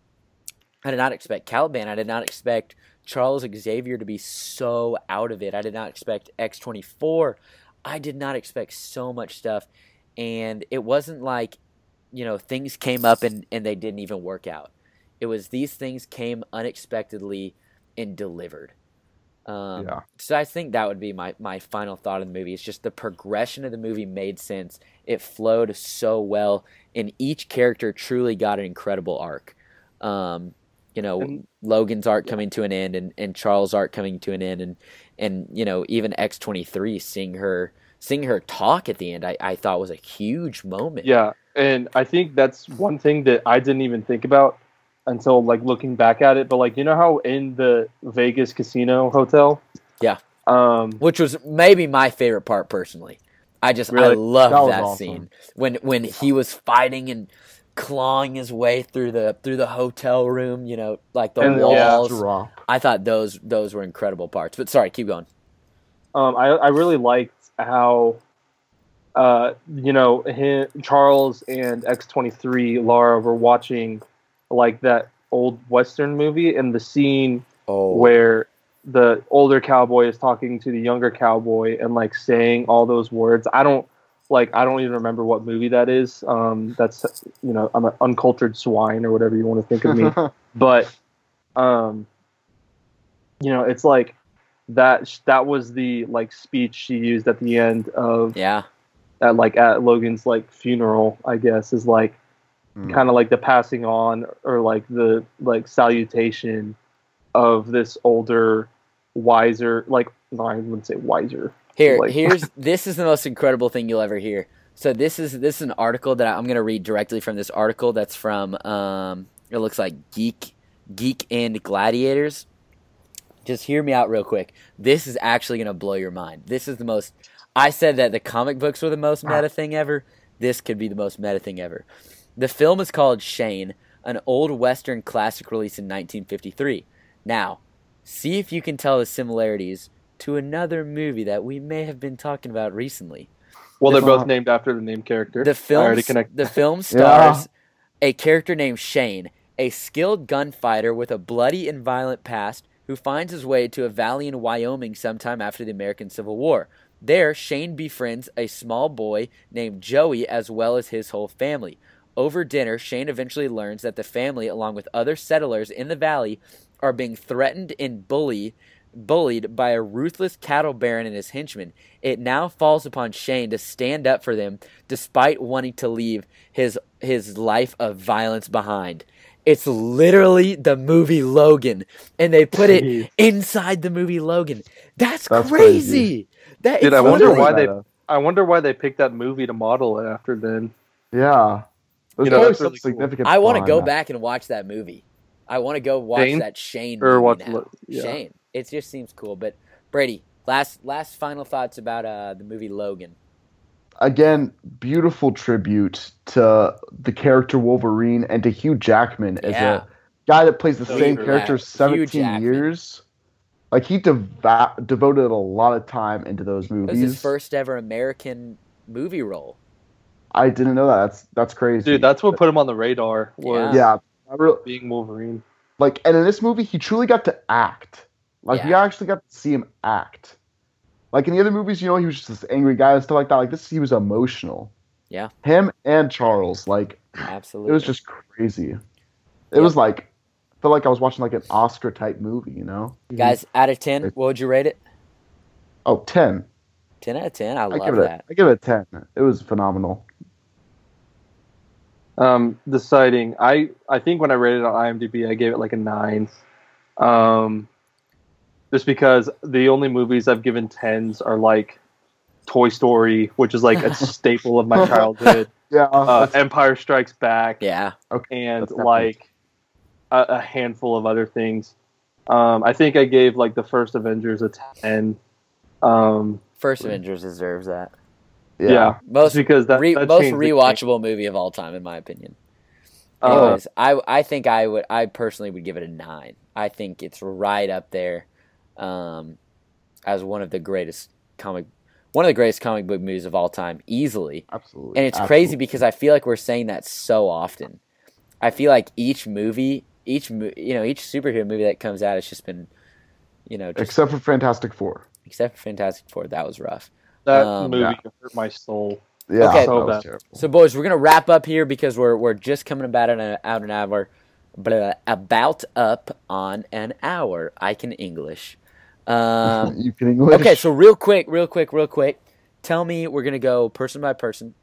I did not expect Caliban. I did not expect Charles Xavier to be so out of it. I did not expect X twenty four. I did not expect so much stuff, and it wasn't like, you know, things came up and and they didn't even work out. It was these things came unexpectedly and delivered. Um,
Yeah.
So I think that would be my, my final thought of the movie. It's just the progression of the movie made sense. It flowed so well, and each character truly got an incredible arc. Um, you know,
And-
Logan's arc coming to an end, and, and Charles' arc coming to an end, and and you know even X twenty three seeing her seeing her talk at the end, I, I thought was a huge moment.
Yeah, and I think that's one thing that I didn't even think about until like looking back at it. But like, you know how in the Vegas casino hotel,
Yeah.
um,
which was maybe my favorite part personally. I just I
Really?
love
That
that,
awesome.
scene when when he was fighting and clawing his way through the through the hotel room. You know, like the
And-
walls.
Drop.
I thought those those were incredible parts. But sorry, keep going.
um, I I really liked how, uh, you know, him, Charles and X twenty three Laura were watching like that old western movie, and the scene
Oh,
where the older cowboy is talking to the younger cowboy and like saying all those words. I don't like I don't even remember what movie that is. Um, that's you know I'm an uncultured swine or whatever you want to think of me. <laughs> but um, you know it's like that. That was the like speech she used at the end of
yeah,
at like at Logan's like funeral. I guess is like
Hmm.
kind of like the passing on or like the like salutation of this older wiser like no i wouldn't say wiser
Here,
Like- <laughs>
here's this is the most incredible thing you'll ever hear. So this is this is an article that I, I'm going to read directly from this article. That's from um, it looks like Geek Geek and Gladiators. Just hear me out real quick. This is actually going to blow your mind. This is the most. I said that the comic books were the most meta thing ever. This could be the most meta thing ever. The film is called Shane, an old Western classic released in 1953. Now, see if you can tell the similarities to another movie that we may have been talking about recently.
well
The
they're both named after the name character
The film,
already connect
the <laughs> film stars a character named Shane, a skilled gunfighter with a bloody and violent past who finds his way to a valley in Wyoming sometime after the American Civil War. There, Shane befriends a small boy named Joey as well as his whole family. Over dinner, Shane eventually learns that the family, along with other settlers in the valley, are being threatened and bullied bullied by a ruthless cattle baron and his henchmen. It now falls upon Shane to stand up for them despite wanting to leave his his life of violence behind. It's literally the movie Logan and they put it inside the movie Logan. That's,
That's
crazy.
crazy.
That
Dude,
it's
I wonder why they- i wonder why they picked that movie to model it after then
Yeah. There's
You know, that's
some
really cool.
I want to go
that.
back and watch that movie. I want to go watch
Shane?
that Shane
Or
movie
watch
now.
Lo- yeah.
Shane. It just seems cool. But Brady, last last final thoughts about uh, the movie Logan.
Again, beautiful tribute to the character Wolverine and to Hugh Jackman as
Yeah.
a guy that plays the
So
same character
Yeah, Hugh
17 years. Like he deva- devoted a lot of time into those
It was
movies.
his first ever American movie role.
I didn't know that. That's that's crazy.
dude that's what put him on the radar was
yeah. I
being wolverine
like and in this movie he truly got to act like you actually got to see him act like in the other movies you know he was just this angry guy and stuff like that like this he was emotional
Yeah.
him and charles like
Absolutely.
it was just crazy it
Yep.
was like I felt like i was watching like an oscar type movie you know
guys out of ten. What would you rate it?
oh 10
Ten out of ten. I
i
love
give it
that.
a, i give it a 10 it was phenomenal
Um, deciding, I I think when I rated it on IMDb, I gave it like a nine. Um, just because the only movies I've given tens are like Toy Story, which is like a <laughs> staple of my childhood. <laughs>
Yeah,
Uh, Empire Strikes Back,
Yeah.
and like a, a handful of other things. Um, I think I gave like the first Avengers a ten. Um,
First Avengers deserves that.
yeah,
yeah.
Most
because that,
re-
that
most
changed the game.
rewatchable movie of all time, in my opinion.
Uh,
Anyways, I I think I would I personally would give it a nine. I think it's right up there, um, as one of the greatest comic, one of the greatest comic book movies of all time, easily.
Absolutely.
And it's crazy because I feel like we're saying that so often. I feel like each movie, each you know, each superhero movie that comes out has just been, you know, just,
except for Fantastic Four.
except for Fantastic Four, that was rough.
that
um,
movie
yeah.
hurt my soul.
Yeah,
Okay.
that
So
was
bad.
terrible.
So, boys, we're gonna wrap up here because we're we're just coming about an out an hour, blah, about up on an hour. I can English. Um, <laughs>
you can English.
okay, so real quick, real quick, real quick. Tell me, we're gonna go person by person.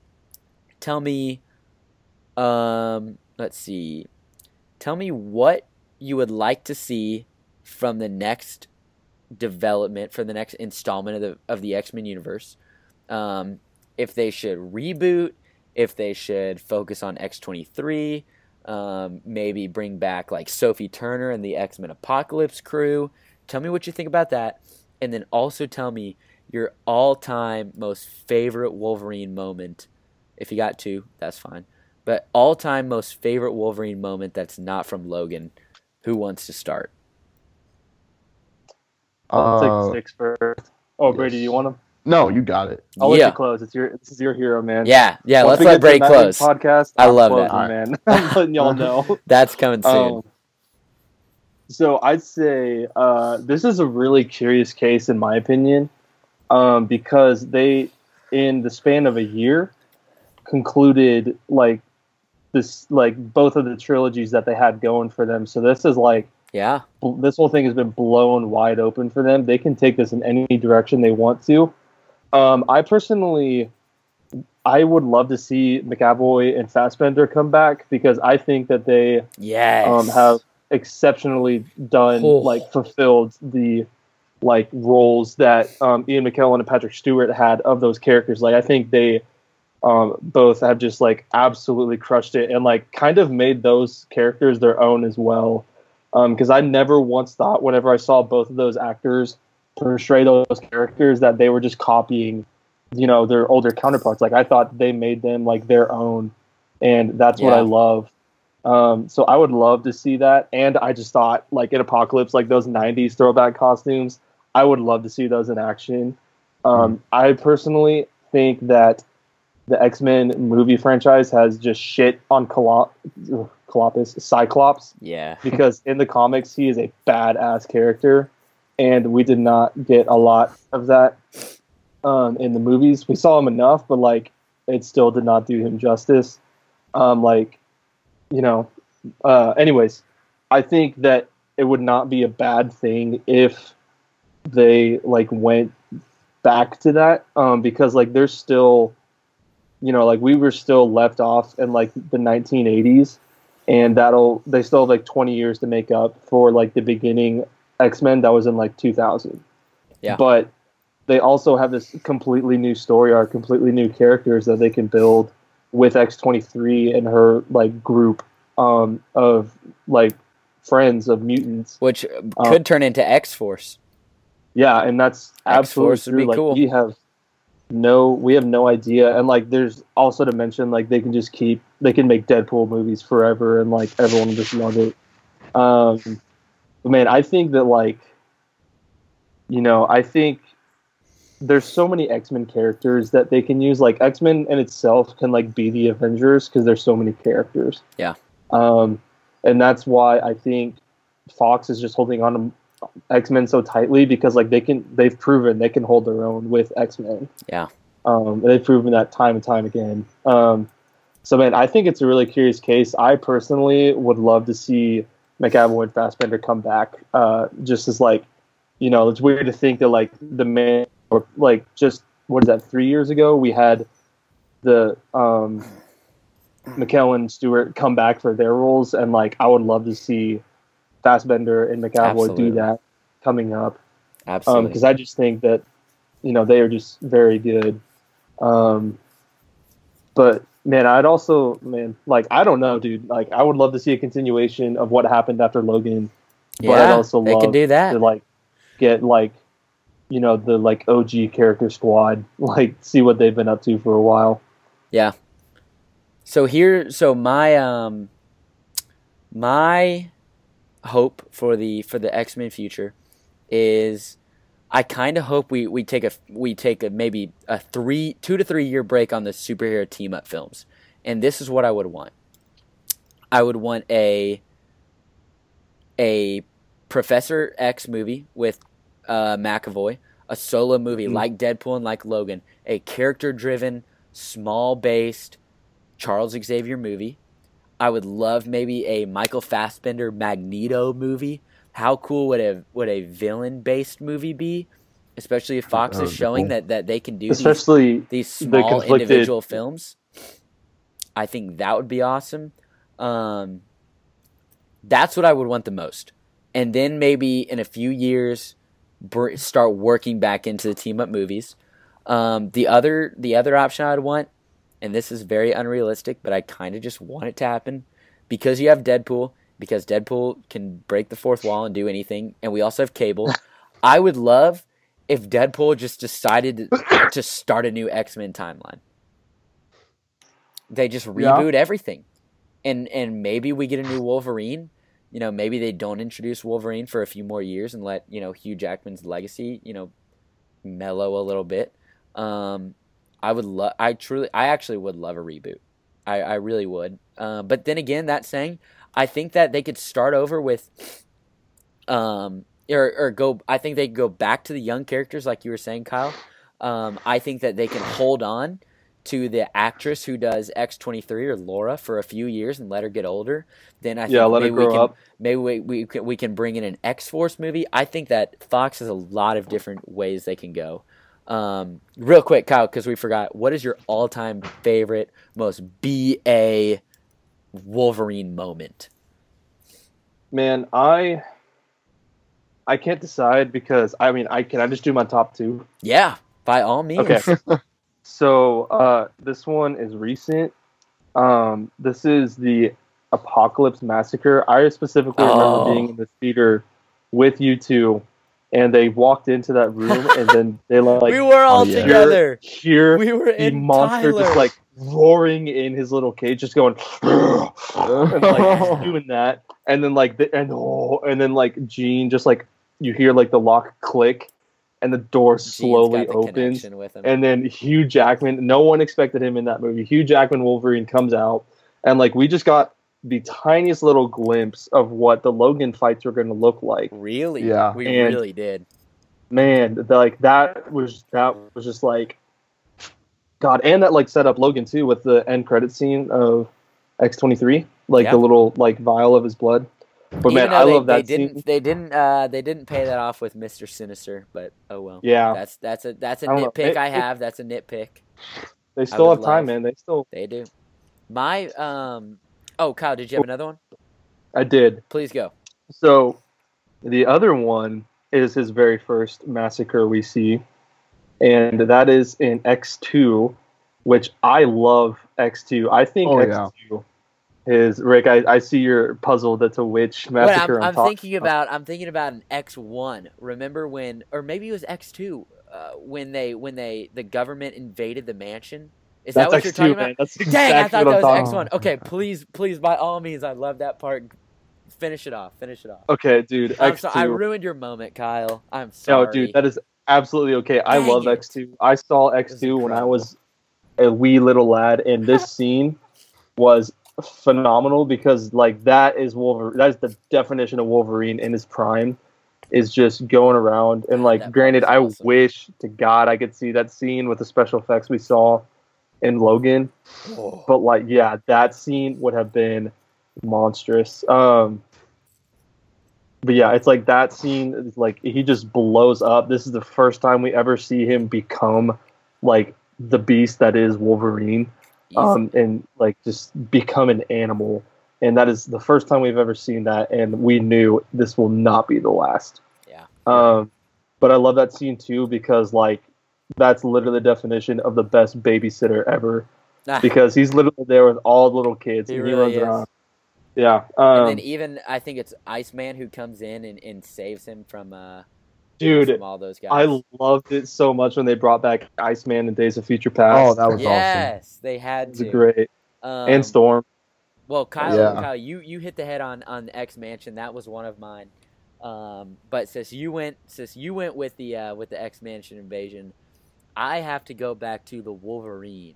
Tell me, um, let's see. Tell me what you would like to see from the next development, from the next installment of the of the X Men universe. Um, if they should reboot, if they should focus on X twenty three, um, maybe bring back like Sophie Turner and the X Men Apocalypse crew. Tell me what you think about that, and then also tell me your all time most favorite Wolverine moment. If you got two, that's fine. But all time most favorite Wolverine moment that's not from Logan. Who wants to start?
I'll
Uh,
take six first. Oh, Brady,
yes.
you want them?
no, you got it.
I'll let
yeah,
you close. It's your this is your hero, man.
yeah, yeah.
Once
let's
we
let Brady close.
Podcast.
I love
closing,
that.
man. <laughs> I'm letting y'all <laughs> know.
That's coming soon.
Um, so I'd say uh, this is a really curious case, in my opinion, um, because they, in the span of a year, concluded like this, like both of the trilogies that they had going for them. So this is like
yeah,
bl- this whole thing has been blown wide open for them. They can take this in any direction they want to. Um, I personally, I would love to see McAvoy and Fassbender come back because I think that they
yes.
um, have exceptionally done
Oh.
like fulfilled the like roles that um, Ian McKellen and Patrick Stewart had of those characters. Like I think they um, both have just like absolutely crushed it and like kind of made those characters their own as well. Because I never once thought whenever I saw both of those actors portray those characters that they were just copying, you know, their older counterparts. Like I thought they made them like their own, and that's what I love. Um, so I would love to see that, and I just thought like in Apocalypse, like those '90s throwback costumes, I would love to see those in action. Um, I personally think that the X Men movie franchise has just shit on Colo- Colossus, Cyclops,
yeah, <laughs>
because in the comics he is a badass character, and we did not get a lot of that um, in the movies. We saw him enough, but like it still did not do him justice. Um, like you know, uh, anyways, I think that it would not be a bad thing if they like went back to that um, because like there's still you know like we were still left off in like the 1980s and that'll they still have like 20 years to make up for like the beginning x-men that was in like 2000
Yeah.
but they also have this completely new story arc completely new characters that they can build with x23 and her like group um, of like friends of mutants
which
Uh,
could turn into X Force.
yeah, and that's absolutely
X-Force would
true.
be
Like
cool.
we have no, we have no idea, and like there's also to mention like they can just keep, they can make Deadpool movies forever, and like everyone will just love it. Um, but man, I think that like, you know, I think there's so many X Men characters that they can use. Like X Men in itself can like be the Avengers because there's so many characters.
Yeah.
Um, and that's why I think Fox is just holding on to X Men so tightly because like they can they've proven they can hold their own with X Men.
Yeah.
Um, and they've proven that time and time again. Um, so man, I think it's a really curious case. I personally would love to see McAvoy and Fassbender come back. Uh, just as like, you know, it's weird to think that like the man or like just what is that three years ago we had the um McKellen Stewart come back for their roles, and like I would love to see Fassbender and McAvoy
Absolutely.
do that coming up.
Absolutely.
because I just think that you know they are just very good. Um, but man, I'd also man like I don't know, dude. Like I would love to see a continuation of what happened after Logan. but I'd
yeah,
also
they can do that.
To like get like you know the like OG character squad, <laughs> like see what they've been up to for a while.
Yeah. So here, so my um, my hope for the for the X Men future is, I kind of hope we we take a we take a maybe a three two to three year break on the superhero team up films, and this is what I would want. I would want a a Professor X movie with uh, McAvoy, a solo movie
Mhm.
like Deadpool and like Logan, a character driven, small based Charles Xavier movie. I would love maybe a Michael Fassbender Magneto movie. How cool would a would a villain based movie be? Especially if Fox is showing
cool.
that, that they can do these
Especially
these
the
small
conflicted-
individual films. I think that would be awesome. Um, that's what I would want the most. And then maybe in a few years, br- start working back into the team up movies. Um, the other the other option I'd want, and this is very unrealistic, but I kind of just want it to happen because you have Deadpool. Because Deadpool can break the fourth wall and do anything, and we also have Cable. <laughs> I would love if Deadpool just decided to, start a new X Men timeline. They just reboot everything, and and maybe we get a new Wolverine. You know, maybe they don't introduce Wolverine for a few more years and let you know Hugh Jackman's legacy, you know, mellow a little bit. Um, I would love. I truly, I actually would love a reboot. I, I really would. Uh, but then again, that saying, I think that they could start over with, um, or or go. I think they could go back to the young characters, like you were saying, Kyle. Um, I think that they can hold on to the actress who does X twenty three or Laura for a few years and let her get older. Then I think
yeah, let
maybe we can
up.
maybe we, we can, we can bring in an X Force movie. I think that Fox has a lot of different ways they can go. Um, real quick, Kyle, because we forgot. What is your all time favorite, most BA Wolverine moment?
Man, I I can't decide because I mean I can I just do my top two.
Yeah, by all means.
Okay. <laughs> so uh, this one is recent. Um, this is the Apocalypse Massacre. I specifically
Oh.
remember being in the theater with you two, and they walked into that room, and then <laughs> they like
we were all
yeah.
together.
Here,
We were
the
in
monster
Tyler.
just like roaring in his little cage, just going <laughs> and like doing that, and then like the, and oh, and then like Jean just like you hear like the lock click, and the door
Jean's
slowly
the
opens,
with him.
and then Hugh Jackman. No one expected him in that movie. Hugh Jackman Wolverine comes out, and like we just got the tiniest little glimpse of what the Logan fights are going to look like.
really,
Yeah.
we
And-
really did.
Man, the, like that was that was just like God, and that like set up Logan too with the end credit scene of X twenty three, like
Yeah.
the little like vial of his blood. But
Even
man, I
they,
love that
they
scene.
didn't. They didn't. Uh, they didn't pay that off with Mister Sinister. But oh well.
Yeah,
That's that's a that's a
I
nitpick
It-
I
it-
have. That's a nitpick.
they still have time,
love-
man. They still.
They do. My um. Oh, Kyle, did you have another one?
I did.
Please go.
So the other one is his very first massacre we see, and that is in X2, which I love X2. I think
Oh,
X2 is Ric. I, I see your puzzle. That's a witch which
Wait,
massacre
I'm,
I'm,
I'm
talking
thinking about. I'm thinking about an X one. Remember when, or maybe it was X two, uh, when they when they the government invaded the mansion. Is that
That's
what you're
X2,
talking about?
man. That's
Dang,
exactly
I thought that was X one. Okay, please, please, by all means, I love that part. Finish it off. Finish it off.
Okay, dude.
I'm
X2.
so, I ruined your moment, Kyle. I'm sorry.
No, dude, that is absolutely okay. I love. X2. I saw X2 when I was a wee little lad, and this <laughs> scene was phenomenal because, like, that is Wolverine. That is the definition of Wolverine in his prime. Is just going around and like.
that
Granted, I
awesome.
wish to God I could see that scene with the special effects we saw in Logan
Oh.
but like yeah that scene would have been monstrous um but yeah it's like that scene is like he just blows up this is the first time we ever see him become like the beast that is wolverine um, and like just become an animal. And that is the first time we've ever seen that, and we knew this will not be the last.
Yeah.
Um, but I love that scene too because like that's literally the definition of the best babysitter ever. because he's literally there with all the little kids
He
and
really
he runs
is.
around. Yeah.
Um, and
Um,
then even I think it's Iceman who comes in and, and saves him from uh
dude,
from all those guys.
I loved it so much when they brought back Iceman in Days of Future Past.
Oh, that was awesome.
yes, they had
It's
to.
great.
Um,
and Storm.
Well, Kyle,
Yeah.
Kyle, you you hit the head on on X Mansion. That was one of mine. Um, but since you went since you went with the uh, with the X Mansion invasion, I have to go back to the Wolverine,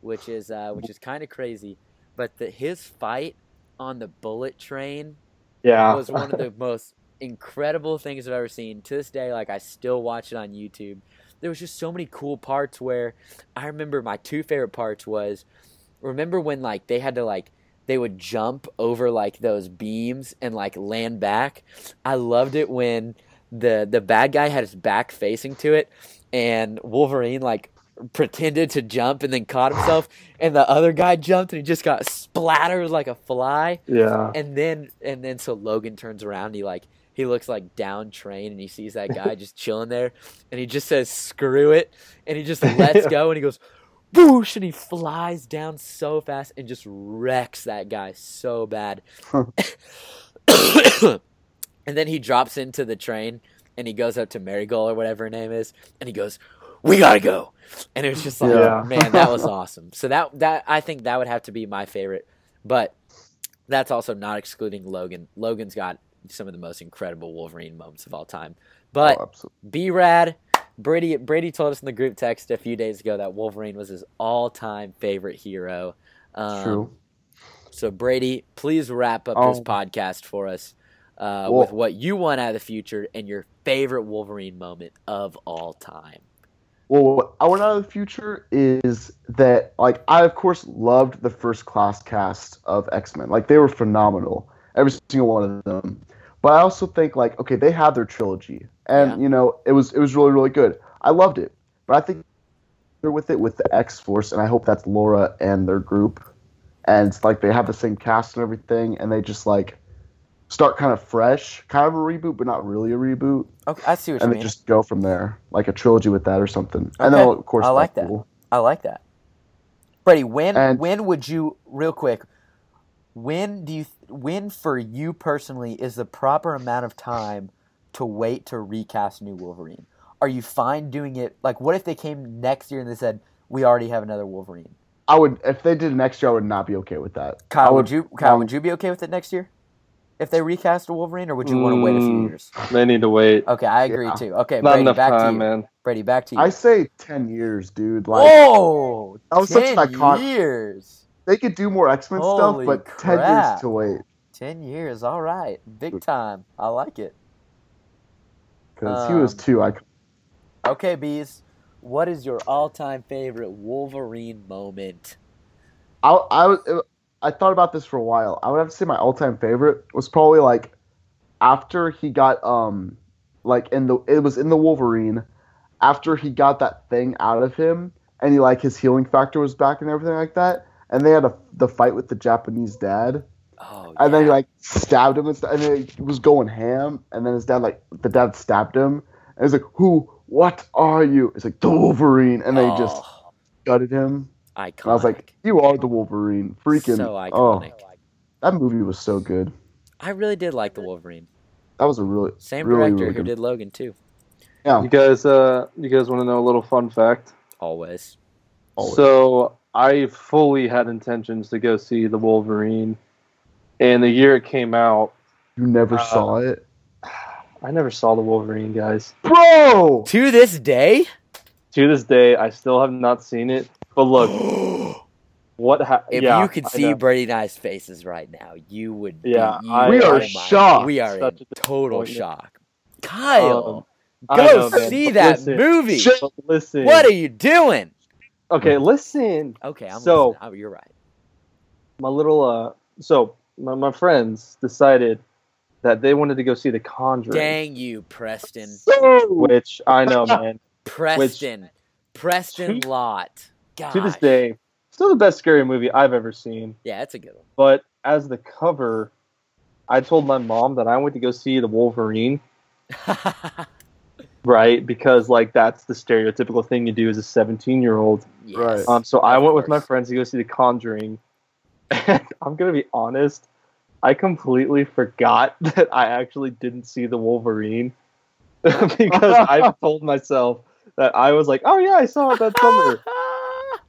which is uh, which is kind of crazy. But the his fight on the bullet train
Yeah.
was one of the <laughs> most incredible things I've ever seen. To this day, like I still watch it on YouTube. There was just so many cool parts where I remember my two favorite parts was remember when like they had to like they would jump over like those beams and like land back. I loved it when the the bad guy had his back facing to it and Wolverine like pretended to jump and then caught himself and the other guy jumped and he just got splattered like a fly
yeah.
and then and then so Logan turns around and he like he looks like down train and he sees that guy just chilling there and he just says screw it and he just lets <laughs> go and he goes whoosh and he flies down so fast and just wrecks that guy so bad. <coughs> And then he drops into the train and he goes up to Marigold or whatever her name is and he goes we gotta go. And it was just like
Yeah.
man that was <laughs> awesome. So that that I think that would have to be my favorite but that's also not excluding Logan. Logan's got some of the most incredible Wolverine moments of all time. But
Oh.
B Rad, Brady Brady told us in the group text a few days ago that Wolverine was his all time favorite hero. Um,
True.
So Brady, please wrap up this
Um,
podcast for us uh, with what you want out of the future and your favorite Wolverine moment of all time.
Well, what I want out of the future is that, like, I of course loved the first class cast of X Men. Like, they were phenomenal, every single one of them. But I also think, like, okay, they had their trilogy, and
Yeah.
you know, it was it was really really good. I loved it, but I think they're with it with the X Force, and I hope that's Laura and their group, and it's like they have the same cast and everything, and they just like start kind of fresh, kind of a reboot, but not really a reboot
Okay, I see what
and
you mean.
just go from there, like a trilogy with that or something. And then
Okay.
of course,
I like that. I like that. Brady, when
And-
when would you real quick? When do you when for you personally is the proper amount of time to wait to recast New Wolverine? Are you fine doing it? Like, what if they came next year and they said we already have another Wolverine?
I would if they did it next year, I would not be okay with that. I
Kyle, would, you? Kyle,
um,
would you be okay with it next year if they recast a Wolverine, or would you want to wait a few
Mm.
years?
They need to wait.
Okay, I agree
Yeah.
too. Okay,
Not
Brady,
enough
back to
time,
you.
man.
Brady, back to you.
I say ten years, dude. Like
Whoa,
That was such an
10 years.
They could do more X Men stuff, but ten years to wait
Ten years, all right, big time. I like it.
because he was
Um,
too. I
Okay, bees. What is your all-time favorite Wolverine moment?
I I was I thought about this for a while. I would have to say my all time favorite was probably like after he got um like in the it was in the Wolverine after he got that thing out of him and he like his healing factor was back and everything like that and they had a the fight with the Japanese dad
Oh,
and then he like stabbed him and, st- and then he was going ham and then his dad like the dad stabbed him and he's like who what are you it's like the Wolverine and they just
Oh,
gutted him
iconic.
and I was like, "You are the Wolverine." Freaking
so
oh,
iconic.
that movie was so good.
I really did like the Wolverine.
That was a really
Same
Really,
director
really
who did Logan too.
yeah.
You guys, uh, you guys want to know a little fun fact?
Always.
Always.
So I fully had intentions to go see the Wolverine, and the year it came out,
You never
uh,
saw it,
I never saw the Wolverine, guys.
bro.
To this day.
To this day, I still have not seen it. But look, <gasps> what? Ha-
If
yeah,
you could
I
see
know.
Brady and I's faces right now, you would.
Yeah,
you-
I-
We are
my-
shocked.
We are
Such
in
a
total shock. Kyle,
Um,
go
know,
see
but
that
listen,
movie.
Listen.
What are you doing?
Okay, listen.
Okay, I'm
So-
listening. Oh, you're right.
My little uh, so my, my friends decided that they wanted to go see The Conjuring,
Dang you, Preston.
So,
which I know, <laughs> man.
Preston. Preston
To-
Lot. Gosh.
to this day, still the best scary movie I've ever seen.
Yeah, it's a good one.
But as the cover, I told my mom that I went to go see the Wolverine. <laughs> right? Because like that's the stereotypical thing you do as a 17 year old.
Right.
Um, so I
Of
went with my friends to go see The Conjuring, <laughs> and I'm gonna be honest, I completely forgot <laughs> that I actually didn't see the Wolverine <laughs> because I told myself that I was like, oh yeah, I saw it that summer,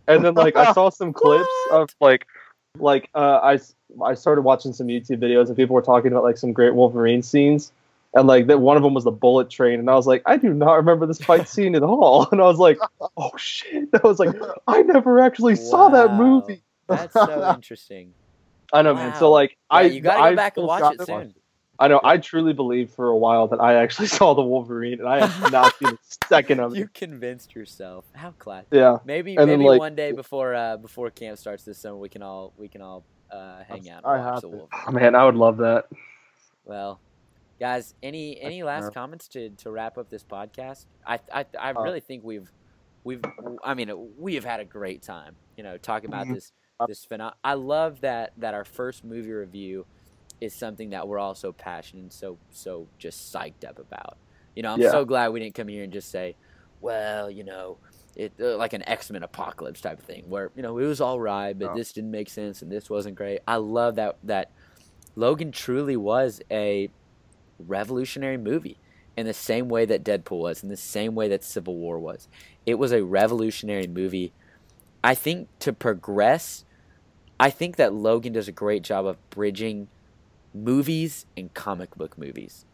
and then like I saw some clips of like, like uh, I s- I started watching some YouTube videos and people were talking about like some great Wolverine scenes. And like that, one of them was the bullet train, and I was like, I do not remember this fight <laughs> scene at all. <laughs> And I was like, <laughs> oh shit! I was like, I never actually saw that movie.
That's so interesting.
I know, man. So like,
Yeah,
I
you gotta
I
go back and watch
got
it
to
soon.
I know. I truly believed for a while that I actually saw the Wolverine, and I have not seen a second of it.
You convinced yourself. How classy.
Yeah,
Maybe
And then,
maybe
like-
one day before uh before camp starts this summer, we can all we can all uh, hang out
I
watch
have
the
to.
Oh, man, I would love that.
Well, guys, any any last comments to, to wrap up this podcast? I I, I
Uh,
really think we've we've I mean we have had a great time. You know, talking about
Mhm.
this this phenom- I love that that our first movie review is something that we're all so passionate and so so just psyched up about. You know, I'm
Yeah.
so glad we didn't come here and just say, well, you know. It, uh, like an X Men apocalypse type of thing, where you know it was all right, but
No.
this didn't make sense and this wasn't great. I love that that Logan truly was a revolutionary movie in the same way that Deadpool was, in the same way that Civil War was. It was a revolutionary movie. I think to progress, I think that Logan does a great job of bridging movies and comic book movies.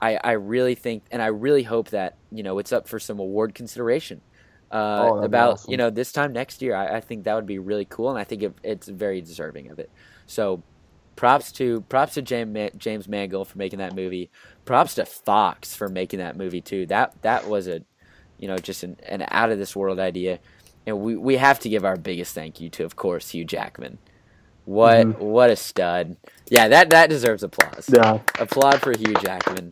I, I really think, and I really hope that you know it's up for some award consideration uh,
Oh,
about
awesome.
you know this time next year. I, I think that would be really cool, and I think it, it's very deserving of it. So, props to props to James James Mangold for making that movie. Props to Fox for making that movie too. That that was a you know just an, an out of this world idea, and we we have to give our biggest thank you to of course Hugh Jackman. What
Mhm.
what a stud! Yeah, that that deserves applause.
Yeah,
Applaud for Hugh Jackman.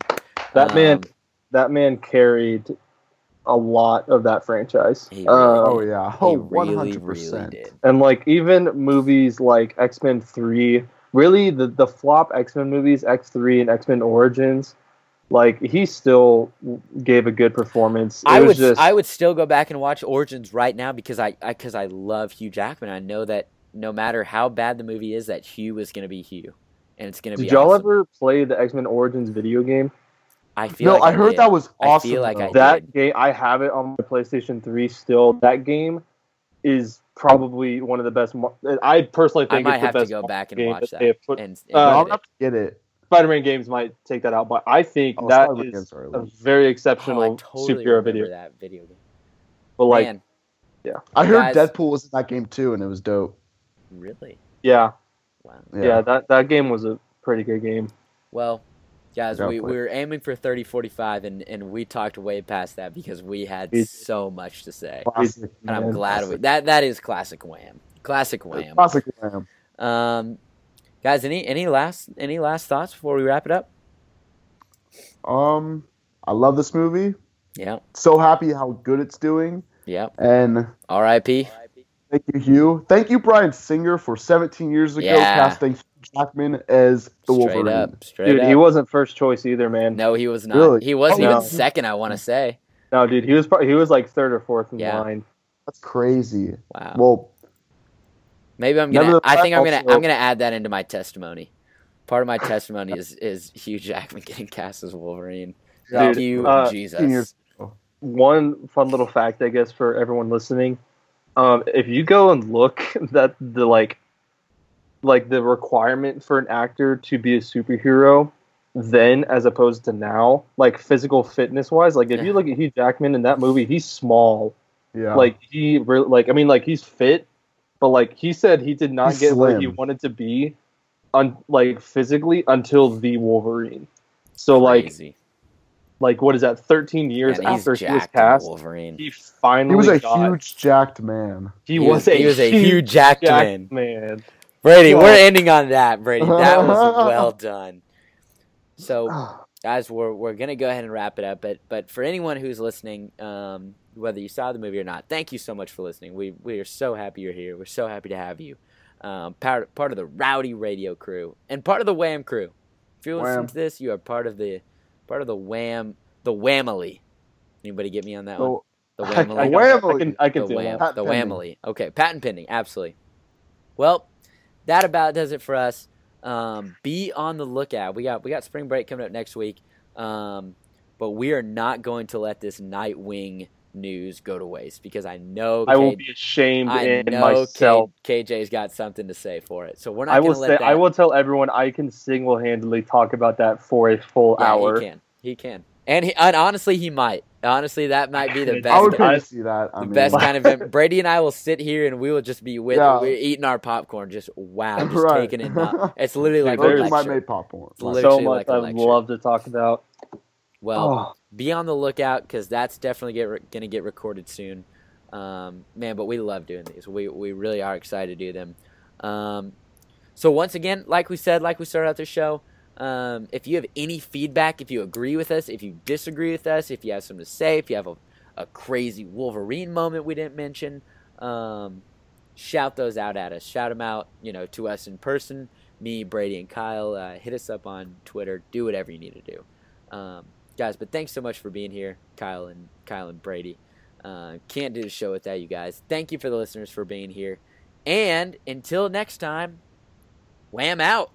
that man,
Um,
that man carried a lot of that franchise.
He
Uh,
Oh yeah.
he
Oh,
really,
100
really
percent.
did.
and like even movies like X Men Three, really the the flop X Men movies, X Three and X Men Origins, like he still gave a good performance. It
I
was
would
just
I would still go back and watch Origins right now because I because I, love Hugh Jackman. I know that no matter how bad the movie is, that Hugh is going to be Hugh, and it's going to be.
Did y'all
awesome.
ever play the X Men Origins video game?
I feel.
No,
like
I heard
did.
that was
I
awesome.
feel like I
though.
did.
That game, I have it on my PlayStation 3 still. That game is probably one of the best. Mar- I personally
I
think
might
it's the
have to go back and watch
that they
that.
put-
And, and
Uh,
get
I'm
it.
have to get it.
Spider-Man games might take that out, but I think
Oh,
that
Spider-Man
is
games are
a
elite.
very
Oh,
exceptional
I totally
superhero video.
that video game.
But like,
Man,
I heard
Guys-
Deadpool was in that game too, and it was dope.
really?
yeah,
Wow.
yeah, that that game was a pretty good game.
Well, guys,
Go
we,
for
we
it.
were aiming for 30 45, and, and we talked way past that because we had
We did.
so much to say.
Classic,
And I'm
man.
glad we, that that is classic wham. Classic wham.
Classic Wham.
Um, guys, any any last any last thoughts before we wrap it up?
Um, I love this movie.
Yeah,
So happy how good it's doing.
yeah.
And
R.I.P.
thank you, Hugh. Thank you, Bryan Singer, for 17 years ago
Yeah.
casting Hugh Jackman as the
Straight
Wolverine.
up, straight
Dude,
up.
he wasn't first choice either, man.
no, he was not.
Really?
He wasn't
Oh,
even
no.
second. I want to say.
No, dude, he was pro- he was like third or fourth in
Yeah.
line.
That's crazy.
Wow.
Well,
Maybe I'm gonna. I think I'm gonna.
also-
I'm gonna add that into my testimony. Part of my testimony is is Hugh Jackman <laughs> getting cast as Wolverine. Thank
Dude,
you,
uh,
Jesus.
years-
One fun little fact, I guess, for everyone listening. Um, if you go and look <laughs> that the like, like the requirement for an actor to be a superhero, then as opposed to now, like physical fitness wise, like if you look at Hugh Jackman in that movie, he's small.
yeah.
Like he really, like I mean, like he's fit, but like he said, he did not
He's
get where he wanted to be, un- like physically until the Wolverine. So like,
Crazy.
like what is that? Thirteen years
Man,
after he was cast,
Wolverine.
he finally
he was a
got,
huge, jacked man.
He, was, a
he was a
huge
huge jacked
jacked
man.
man.
Brady,
Yeah.
we're ending on that, Brady. That was <laughs> well done. So, <sighs> guys, we're we're gonna go ahead and wrap it up. But but for anyone who's listening, um, whether you saw the movie or not. Thank you so much for listening. We we are so happy you're here. We're so happy to have you. Um, part part of the Rowdy Radio crew and part of the Wham crew. If you're listening to this, you are part of the part of the Wham the Whamily. Anybody get me on that one?
So,
The Whamily.
I,
Whamily.
I can I can
the
do
wham,
that.
The whamily. Okay, patent pending, absolutely. Well, that about does it for us. Um, be on the lookout. We got we got spring break coming up next week, um, but we are not going to let this Nightwing news go to waste because I know
I will be ashamed
I
in myself.
K, KJ's got something to say for it. So we're not
I
going
will
to
say
let that.
I will tell everyone I can single handedly talk about that for a full
yeah,
hour.
He can. He can. And, he, and honestly, he might. Honestly, that might be the best.
I would
I-
pay to see that. I
the
mean,
best kind of event. <laughs> Brady and I will sit here and we will just be with
Yeah.
we're eating our popcorn, just wow, <laughs> just
Right.
taking it. Not, <laughs> it's literally like a
There's-
Loki might popcorn.
It's
so much
like a
I'd love to talk about.
Well,
Oh,
be on the lookout because that's definitely get re- gonna get recorded soon, um, man. But we love doing these. We we really are excited to do them. Um, so once again, like we said, like we started out the show. Um, if you have any feedback, if you agree with us, if you disagree with us, if you have something to say, if you have a, a crazy Wolverine moment we didn't mention, um, shout those out at us. Shout them out, you know, to us in person. Me, Brady, and Kyle. Uh, hit us up on Twitter. Do whatever you need to do, um, guys. But thanks so much for being here, Kyle and Kyle and Brady. Uh, can't do the show without you guys. Thank you for the listeners for being here. And until next time, wham out.